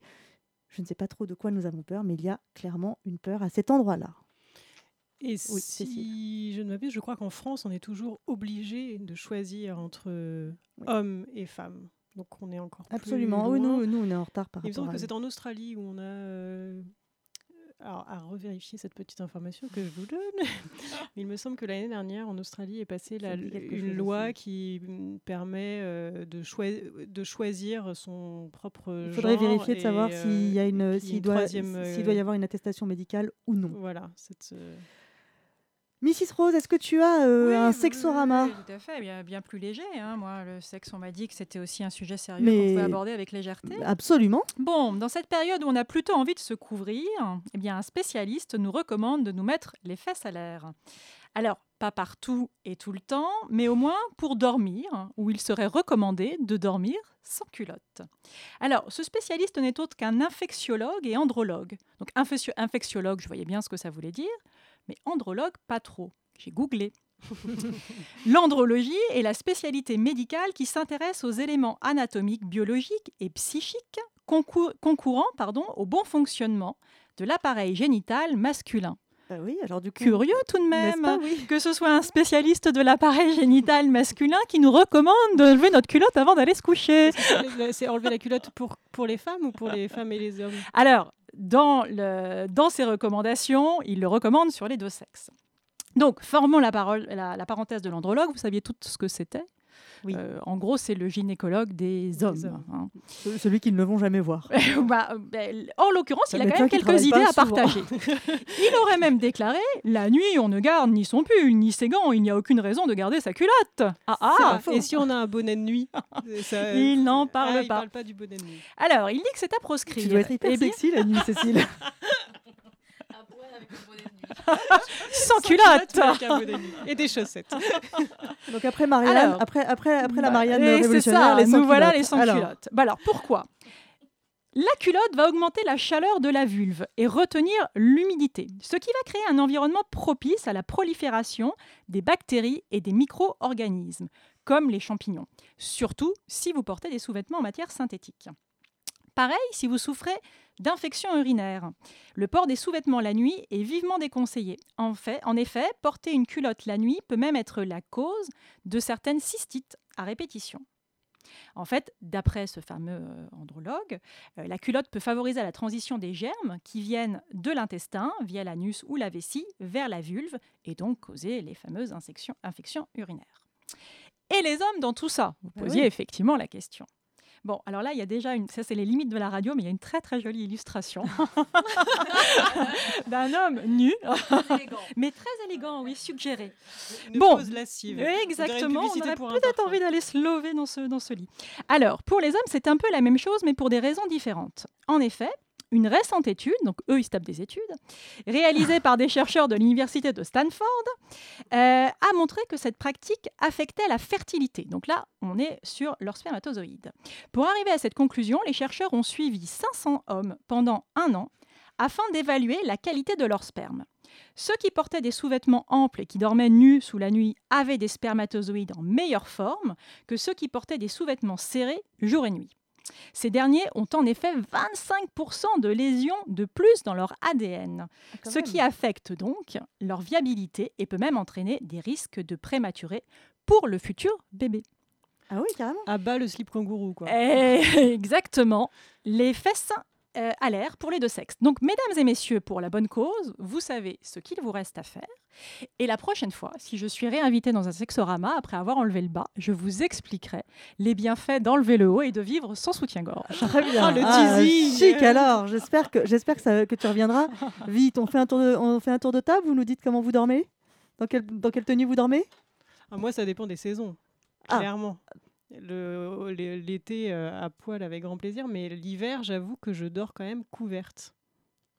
A: Je ne sais pas trop de quoi nous avons peur, mais il y a clairement une peur à cet endroit-là.
F: Et
A: Oui,
F: si je ne m'abuse, je crois qu'en France, on est toujours obligé de choisir entre hommes et femmes. Donc on est encore plus
A: Absolument. Oui,
F: loin.
A: nous, nous, on est en retard par
F: Il me
A: rapport
F: semble
A: à
F: que
A: eux.
F: c'est en Australie où on a. euh, Alors, à revérifier cette petite information que je vous donne. Il me semble que l'année dernière, en Australie, est passée la-
A: me
F: une loi qui permet euh, de, choi- de choisir son propre
A: Il faudrait
F: genre
A: vérifier de savoir
F: euh,
A: s'il y a une,
F: et puis
A: s'il
F: une
A: doit,
F: troisième,
A: s'il doit y avoir une attestation médicale ou non.
F: Voilà. cette, euh,
A: Mrs Rose, est-ce que tu as euh, un sexorama
E: Oui, tout à fait, bien, bien plus léger. hein. Moi, le sexe, on m'a dit que c'était aussi un sujet sérieux
A: Mais-
E: qu'on pouvait aborder avec légèreté.
A: Absolument.
E: Bon, dans cette période où on a plutôt envie de se couvrir, eh bien, un spécialiste nous recommande de nous mettre les fesses à l'air. Alors, pas partout et tout le temps, mais au moins pour dormir, où il serait recommandé de dormir sans culotte. Alors, ce spécialiste n'est autre qu'un infectiologue et andrologue. Donc, infectio- infectiologue, je voyais bien ce que ça voulait dire, mais andrologue, pas trop. J'ai googlé. L'andrologie est la spécialité médicale qui s'intéresse aux éléments anatomiques, biologiques et psychiques concou- concourant pardon, au bon fonctionnement de l'appareil génital masculin.
A: Bah oui, alors du coup,
E: Curieux tout de même
A: pas, oui.
E: que ce soit un spécialiste de l'appareil génital masculin qui nous recommande de lever notre culotte avant d'aller se coucher.
F: c'est- C'est enlever la culotte pour, pour les femmes ou pour les femmes et les hommes?
E: Alors, dans, ses recommandations, il le recommande sur les deux sexes. Donc, formons la, parole, la parenthèse de l'andrologue. Vous saviez tout ce que c'était? Euh, En gros, c'est le gynécologue des hommes. hein.
A: Ce- celui qu'ils ne vont jamais voir.
E: Bah, ben, en l'occurrence, il a quand même quelques idées à partager. il aurait même déclaré La nuit, on ne garde ni son pull, ni ses gants, il n'y a aucune raison de garder sa culotte. Ah ah
F: Et si on a un bonnet de nuit ça-
E: Il n'en parle
F: Ah, il parle pas du bonnet de nuit.
E: Alors, il dit que c'est à proscrire.
A: Tu dois être hyper
E: Eh bien,
A: sexy la nuit, Cécile.
E: Sans culotte
F: avec un bonnet de nuit. Et des chaussettes.
A: Donc après Marianne,
E: Alors,
A: après, après, après la
E: bah,
A: Marianne révolutionnaire,
E: ça,
A: les
E: nous voilà
A: culottes.
E: les sans
A: Alors,
E: culottes. Bah alors pourquoi? La culotte va augmenter la chaleur de la vulve et retenir l'humidité, ce qui va créer un environnement propice à la prolifération des bactéries et des micro-organismes, comme les champignons, surtout si vous portez des sous-vêtements en matière synthétique. Pareil si vous souffrez d'infections urinaires. Le port des sous-vêtements la nuit est vivement déconseillé. En, fait, en effet, porter une culotte la nuit peut même être la cause de certaines cystites à répétition. En fait, d'après ce fameux euh, andrologue, euh, la culotte peut favoriser la transition des germes qui viennent de l'intestin via l'anus ou la vessie vers la vulve et donc causer les fameuses infections, infections urinaires. Et les hommes dans tout ça? Vous
A: Ah
E: posiez
A: oui.
E: effectivement la question. Bon, alors là, il y a déjà une. Ça, c'est les limites de la radio, mais il y a une très très jolie illustration d'un homme nu, mais très élégant, oui, suggéré.
F: Une
E: bon,
F: lascive.
E: exactement. On aurait peut-être envie d'aller se lever dans ce, dans ce lit. Alors, pour les hommes, c'est un peu la même chose, mais pour des raisons différentes. En effet, Une récente étude, donc eux ils se tapent des études, réalisée par des chercheurs de l'université de Stanford, euh, a montré que cette pratique affectait la fertilité. Donc là, on est sur leur spermatozoïde. Pour arriver à cette conclusion, les chercheurs ont suivi 500 hommes pendant un an afin d'évaluer la qualité de leur sperme. Ceux qui portaient des sous-vêtements amples et qui dormaient nus sous la nuit avaient des spermatozoïdes en meilleure forme que ceux qui portaient des sous-vêtements serrés jour et nuit. Ces derniers ont en effet 25% de lésions de plus dans leur ADN,
A: quand
E: ce qui affecte donc leur viabilité et peut même entraîner des risques de prématuré pour le futur bébé.
A: Ah oui, carrément.
F: À bas le slip kangourou, quoi.
E: Eh, exactement. Les fesses euh, à l'air pour les deux sexes. Donc, mesdames et messieurs, pour la bonne cause, vous savez ce qu'il vous reste à faire. Et la prochaine fois, si je suis réinvitée dans un sexorama après avoir enlevé le bas, je vous expliquerai les bienfaits d'enlever le haut et de vivre sans soutien-gorge.
A: Très bien.
F: le
A: Ah,
F: teasing.
A: chic alors. J'espère que j'espère que, ça- que tu reviendras vite. On fait un tour de on fait un tour de table. Vous nous dites comment vous dormez? Dans quelle dans quelle tenue vous dormez?
F: Ah, moi, ça dépend des saisons,
A: Ah.
F: clairement. L'été, euh, à poil avec grand plaisir, mais l'hiver, j'avoue que je dors quand même couverte.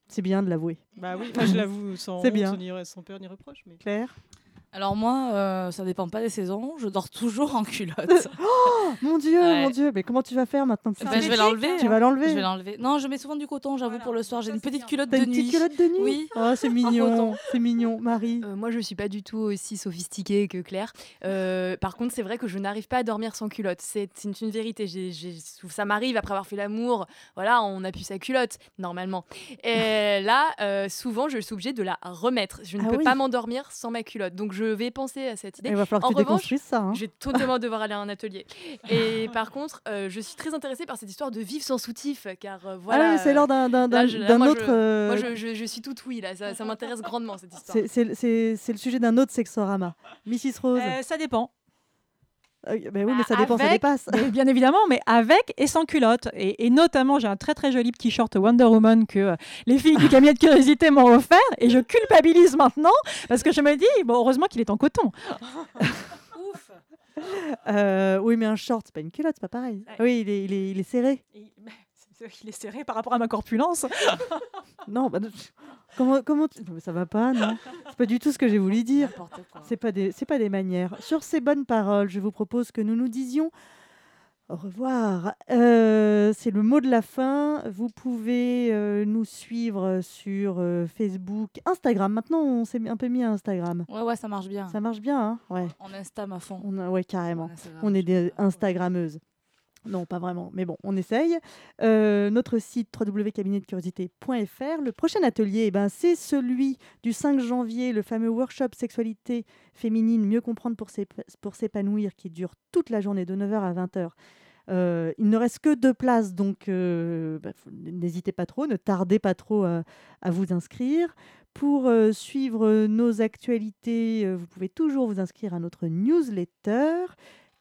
A: C'est bien de l'avouer.
F: Bah oui, moi je l'avoue sans,
A: C'est
F: honte,
A: bien.
F: ni- sans peur ni reproche. Mais...
A: Claire?
B: Alors moi, euh, ça dépend pas des saisons. Je dors toujours en culotte.
A: Oh mon dieu,
B: Ouais.
A: mon dieu. Mais comment tu vas faire maintenant que sais-
B: je vais l'enlever.
A: Tu
B: hein.
A: vas l'enlever.
B: Je vais l'enlever. Non, je mets souvent du coton, j'avoue, pour le soir. J'ai une petite culotte de
A: une
B: nuit.
A: petite culotte de nuit?
B: Oui.
A: Oh, c'est mignon. C'est mignon, Marie.
G: Euh, moi, je suis pas du tout aussi sophistiquée que Claire. Euh, par contre, c'est vrai que je n'arrive pas à dormir sans culotte. C'est une, une vérité. J'ai- j'ai- ça m'arrive après avoir fait l'amour. Voilà, on a pu sa culotte normalement. Et là, euh, souvent, je suis obligée de la remettre. Je ne
A: Ah
G: peux
A: oui.
G: pas m'endormir sans ma culotte. Donc, je vais penser à cette idée.
A: Il va falloir que
G: en
A: tu
G: revanche,
A: déconstruises ça. hein.
G: je vais totalement devoir aller à un atelier. Et par contre, euh, je suis très intéressée par cette histoire de vivre sans soutif, car euh, voilà.
A: ah oui, c'est lors d'un
G: je- moi, je-
A: autre.
G: Moi, je, je- je suis toute oui là. Ça, ça m'intéresse grandement cette histoire.
A: c'est le sujet d'un autre sexorama. Mrs Rose.
E: Euh, ça dépend.
A: Euh, ben oui, mais ça dépend, ça dépasse.
E: mais bien évidemment, mais avec et sans culotte. Et, et notamment, j'ai un très très joli petit short Wonder Woman que euh, les filles du cabinet de curiosité m'ont offert. Et je culpabilise maintenant parce que je me dis, bon, heureusement qu'il est en coton.
B: Ouf.
A: Euh, oui, mais un short, c'est pas une culotte, c'est pas pareil.
E: Ouais.
A: Oui, il est, il est, il est serré.
E: Bah, Il est serré par rapport à ma corpulence.
A: Non, bah, comment, comment tu- non, mais ça va pas, non C'est pas du tout ce que j'ai voulu dire. C'est pas des, c'est pas des manières. Sur ces bonnes paroles, je vous propose que nous nous disions au revoir. Euh, c'est le mot de la fin. Vous pouvez euh, nous suivre sur euh, Facebook, Instagram. Maintenant, on s'est un peu mis à Instagram.
B: Ouais, ouais, ça marche bien.
A: Ça marche bien, hein Ouais.
B: On Instagram à fond.
A: On a, ouais, carrément.
B: On Instagram,
A: On est des
B: pas.
A: Instagrammeuses. Non, pas vraiment, mais bon, on essaye. Euh, notre site www.cabinetdecuriosité.fr. Le prochain atelier, eh ben, c'est celui du 5 janvier, le fameux workshop sexualité féminine, mieux comprendre pour s'ép- pour s'épanouir, qui dure toute la journée de 9h à 20h. Euh, il ne reste que deux places, donc euh, bah, n'hésitez pas trop, ne tardez pas trop à, vous inscrire. Pour suivre nos actualités, vous pouvez toujours vous inscrire à notre newsletter.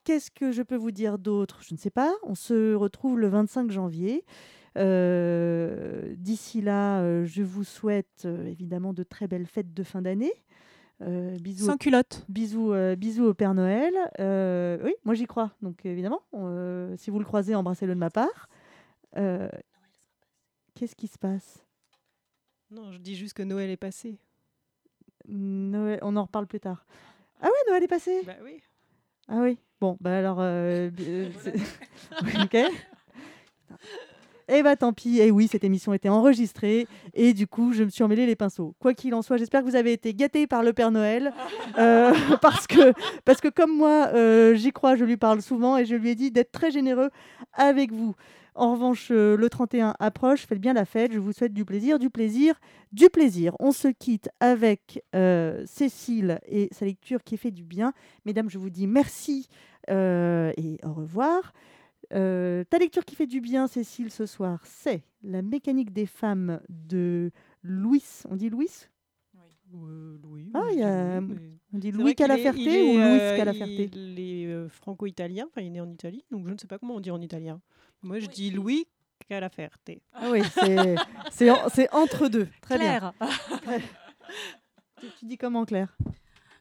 A: Qu'est-ce que je peux vous dire d'autre? Je ne sais pas. On se retrouve le 25 janvier. Euh, D'ici là, euh, je vous souhaite euh, évidemment de très belles fêtes de fin d'année. Euh, bisous,
E: Sans
A: au-
E: culotte.
A: bisous, euh, bisous au Père Noël. Euh, oui, moi j'y crois. Donc évidemment, euh, si vous le croisez, embrassez-le de ma part. Euh, Qu'est-ce qui se passe?
F: Non, je dis juste que Noël est passé.
A: Noël, on en reparle plus tard. Ah oui, Noël est passé?
F: Bah oui.
A: Ah oui. Bon, bah alors. euh, euh, ok. Eh bah tant pis. Et oui, cette émission était enregistrée et du coup, je me suis emmêlé les pinceaux. Quoi qu'il en soit, j'espère que vous avez été gâtés par le Père Noël euh, parce que parce que comme moi, euh, j'y crois, je lui parle souvent et je lui ai dit d'être très généreux avec vous. En revanche, euh, le 31 approche, faites bien la fête. Je vous souhaite du plaisir, du plaisir, du plaisir. On se quitte avec euh, Cécile et sa lecture qui fait du bien. Mesdames, je vous dis merci euh, et au revoir. Euh, ta lecture qui fait du bien, Cécile, ce soir, c'est La mécanique des femmes de Louis. On dit Louis?
F: Euh, Louis.
A: Ah,
F: oui,
A: il y a-
F: Louis, mais-
A: On dit Louis Calaferté ou Louis Calaferté?
F: Il est euh, franco-italien, enfin il est né en Italie, donc je ne sais pas comment on dit en italien. Moi je dis Louis Calaferté.
A: Ah oui, c'est- c'est en- c'est entre deux. Très
E: Claire.
A: bien. tu, tu dis comment, Claire?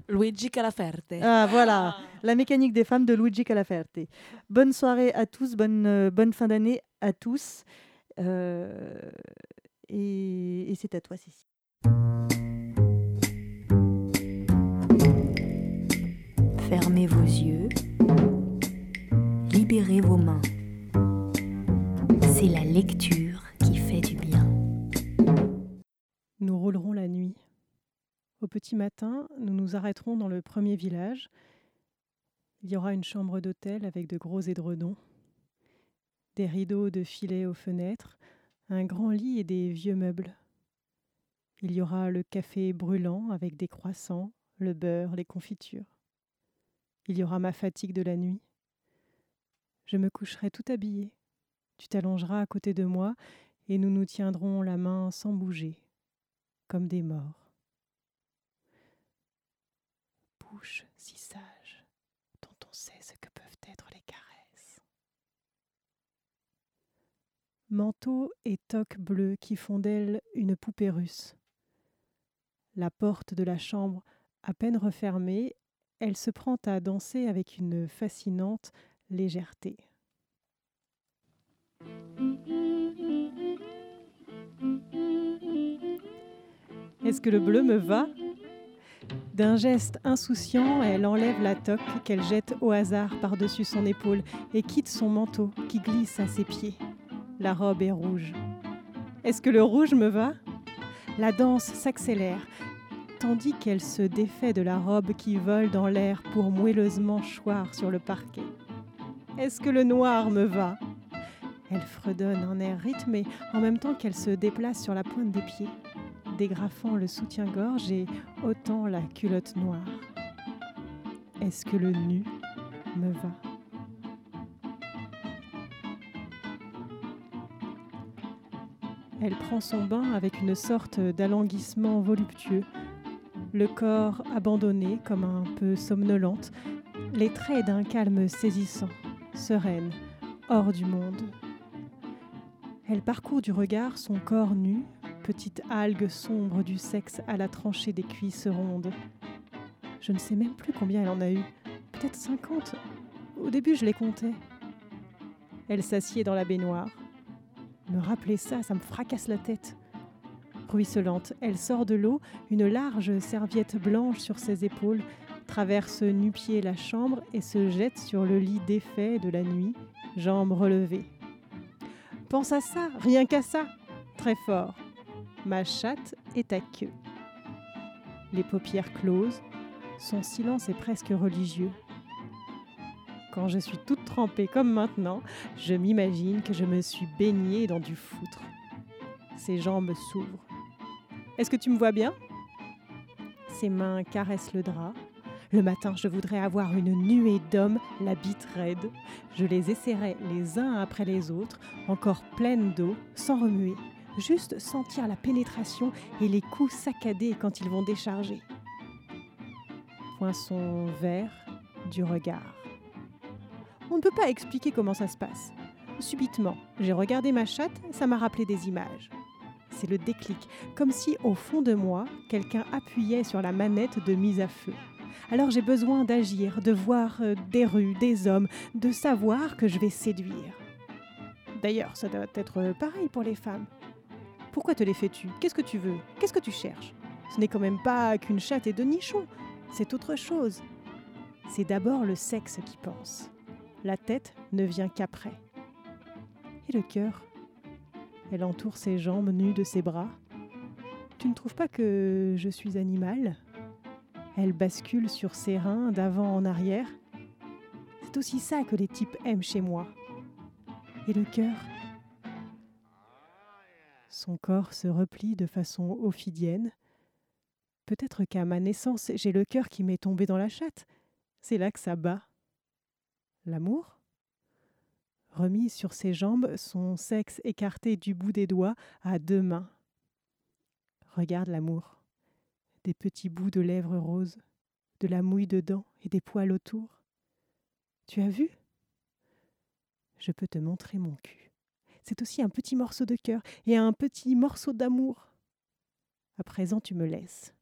B: Luigi Calaferte.
A: Ah voilà, la mécanique des femmes de Luigi Calaferte. Bonne soirée à tous, bonne, euh, bonne fin d'année à tous. Euh, Et, et c'est à toi, Cécile.
O: Fermez vos yeux. Libérez vos mains. C'est la lecture qui fait du bien.
F: Nous roulerons la nuit. Au petit matin, nous nous arrêterons dans le premier village. Il y aura une chambre d'hôtel avec de gros édredons, des rideaux de filet aux fenêtres, un grand lit et des vieux meubles. Il y aura le café brûlant avec des croissants, le beurre, les confitures. Il y aura ma fatigue de la nuit. Je me coucherai tout habillée. Tu t'allongeras à côté de moi et nous nous tiendrons la main sans bouger, comme des morts. Bouche si sage, dont on sait ce que peuvent être les caresses. Manteau et toque bleue qui font d'elle une poupée russe. La porte de la chambre à peine refermée, elle se prend à danser avec une fascinante légèreté. Est-ce que le bleu me va? D'un geste insouciant, elle enlève la toque qu'elle jette au hasard par-dessus son épaule et quitte son manteau qui glisse à ses pieds. La robe est rouge. Est-ce que le rouge me va? La danse s'accélère, tandis qu'elle se défait de la robe qui vole dans l'air pour moelleusement choir sur le parquet. Est-ce que le noir me va? Elle fredonne un air rythmé en même temps qu'elle se déplace sur la pointe des pieds, dégrafant le soutien-gorge et ôtant la culotte noire. Est-ce que le nu me va? Elle prend son bain avec une sorte d'alanguissement voluptueux, le corps abandonné comme un peu somnolente, les traits d'un calme saisissant, sereine, hors du monde. Elle parcourt du regard son corps nu, petite algue sombre du sexe à la tranchée des cuisses rondes. Je ne sais même plus combien elle en a eu, peut-être cinquante. Au début, je les comptais. Elle s'assied dans la baignoire. Me rappeler ça, ça me fracasse la tête. Ruisselante, elle sort de l'eau, une large serviette blanche sur ses épaules, traverse nu-pied la chambre et se jette sur le lit défait de la nuit, jambes relevées. Pense à ça, rien qu'à ça, très fort. Ma chatte est à queue. Les paupières closes, son silence est presque religieux. Quand je suis toute trempée comme maintenant, je m'imagine que je me suis baignée dans du foutre. Ses jambes s'ouvrent. Est-ce que tu me vois bien? Ses mains caressent le drap. Le matin, je voudrais avoir une nuée d'hommes, la bite raide. Je les essaierai les uns après les autres, encore pleines d'eau, sans remuer. Juste sentir la pénétration et les coups saccadés quand ils vont décharger. Poinçon vert du regard. On ne peut pas expliquer comment ça se passe. Subitement, j'ai regardé ma chatte, ça m'a rappelé des images. C'est le déclic, comme si au fond de moi, quelqu'un appuyait sur la manette de mise à feu. Alors j'ai besoin d'agir, de voir euh, des rues, des hommes, de savoir que je vais séduire. D'ailleurs, ça doit être pareil pour les femmes. Pourquoi te les fais-tu? Qu'est-ce que tu veux? Qu'est-ce que tu cherches? Ce n'est quand même pas qu'une chatte et deux nichons, c'est autre chose. C'est d'abord le sexe qui pense. La tête ne vient qu'après. Et le cœur? Elle entoure ses jambes nues de ses bras? Tu ne trouves pas que je suis animal Elle bascule sur ses reins d'avant en arrière. C'est aussi ça que les types aiment chez moi. Et le cœur Son corps se replie de façon ophidienne. Peut-être qu'à ma naissance, j'ai le cœur qui m'est tombé dans la chatte. C'est là que ça bat. L'amour? Remise sur ses jambes, son sexe écarté du bout des doigts à deux mains. Regarde l'amour. Des petits bouts de lèvres roses, de la mouille dedans et des poils autour. Tu as vu? Je peux te montrer mon cul. C'est aussi un petit morceau de cœur et un petit morceau d'amour. À présent, tu me laisses.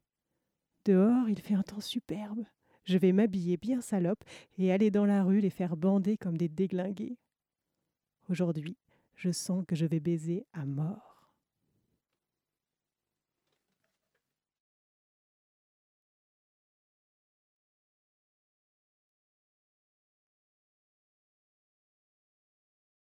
F: Dehors, il fait un temps superbe. Je vais m'habiller bien salope et aller dans la rue les faire bander comme des déglingués. Aujourd'hui, je sens que je vais baiser à mort.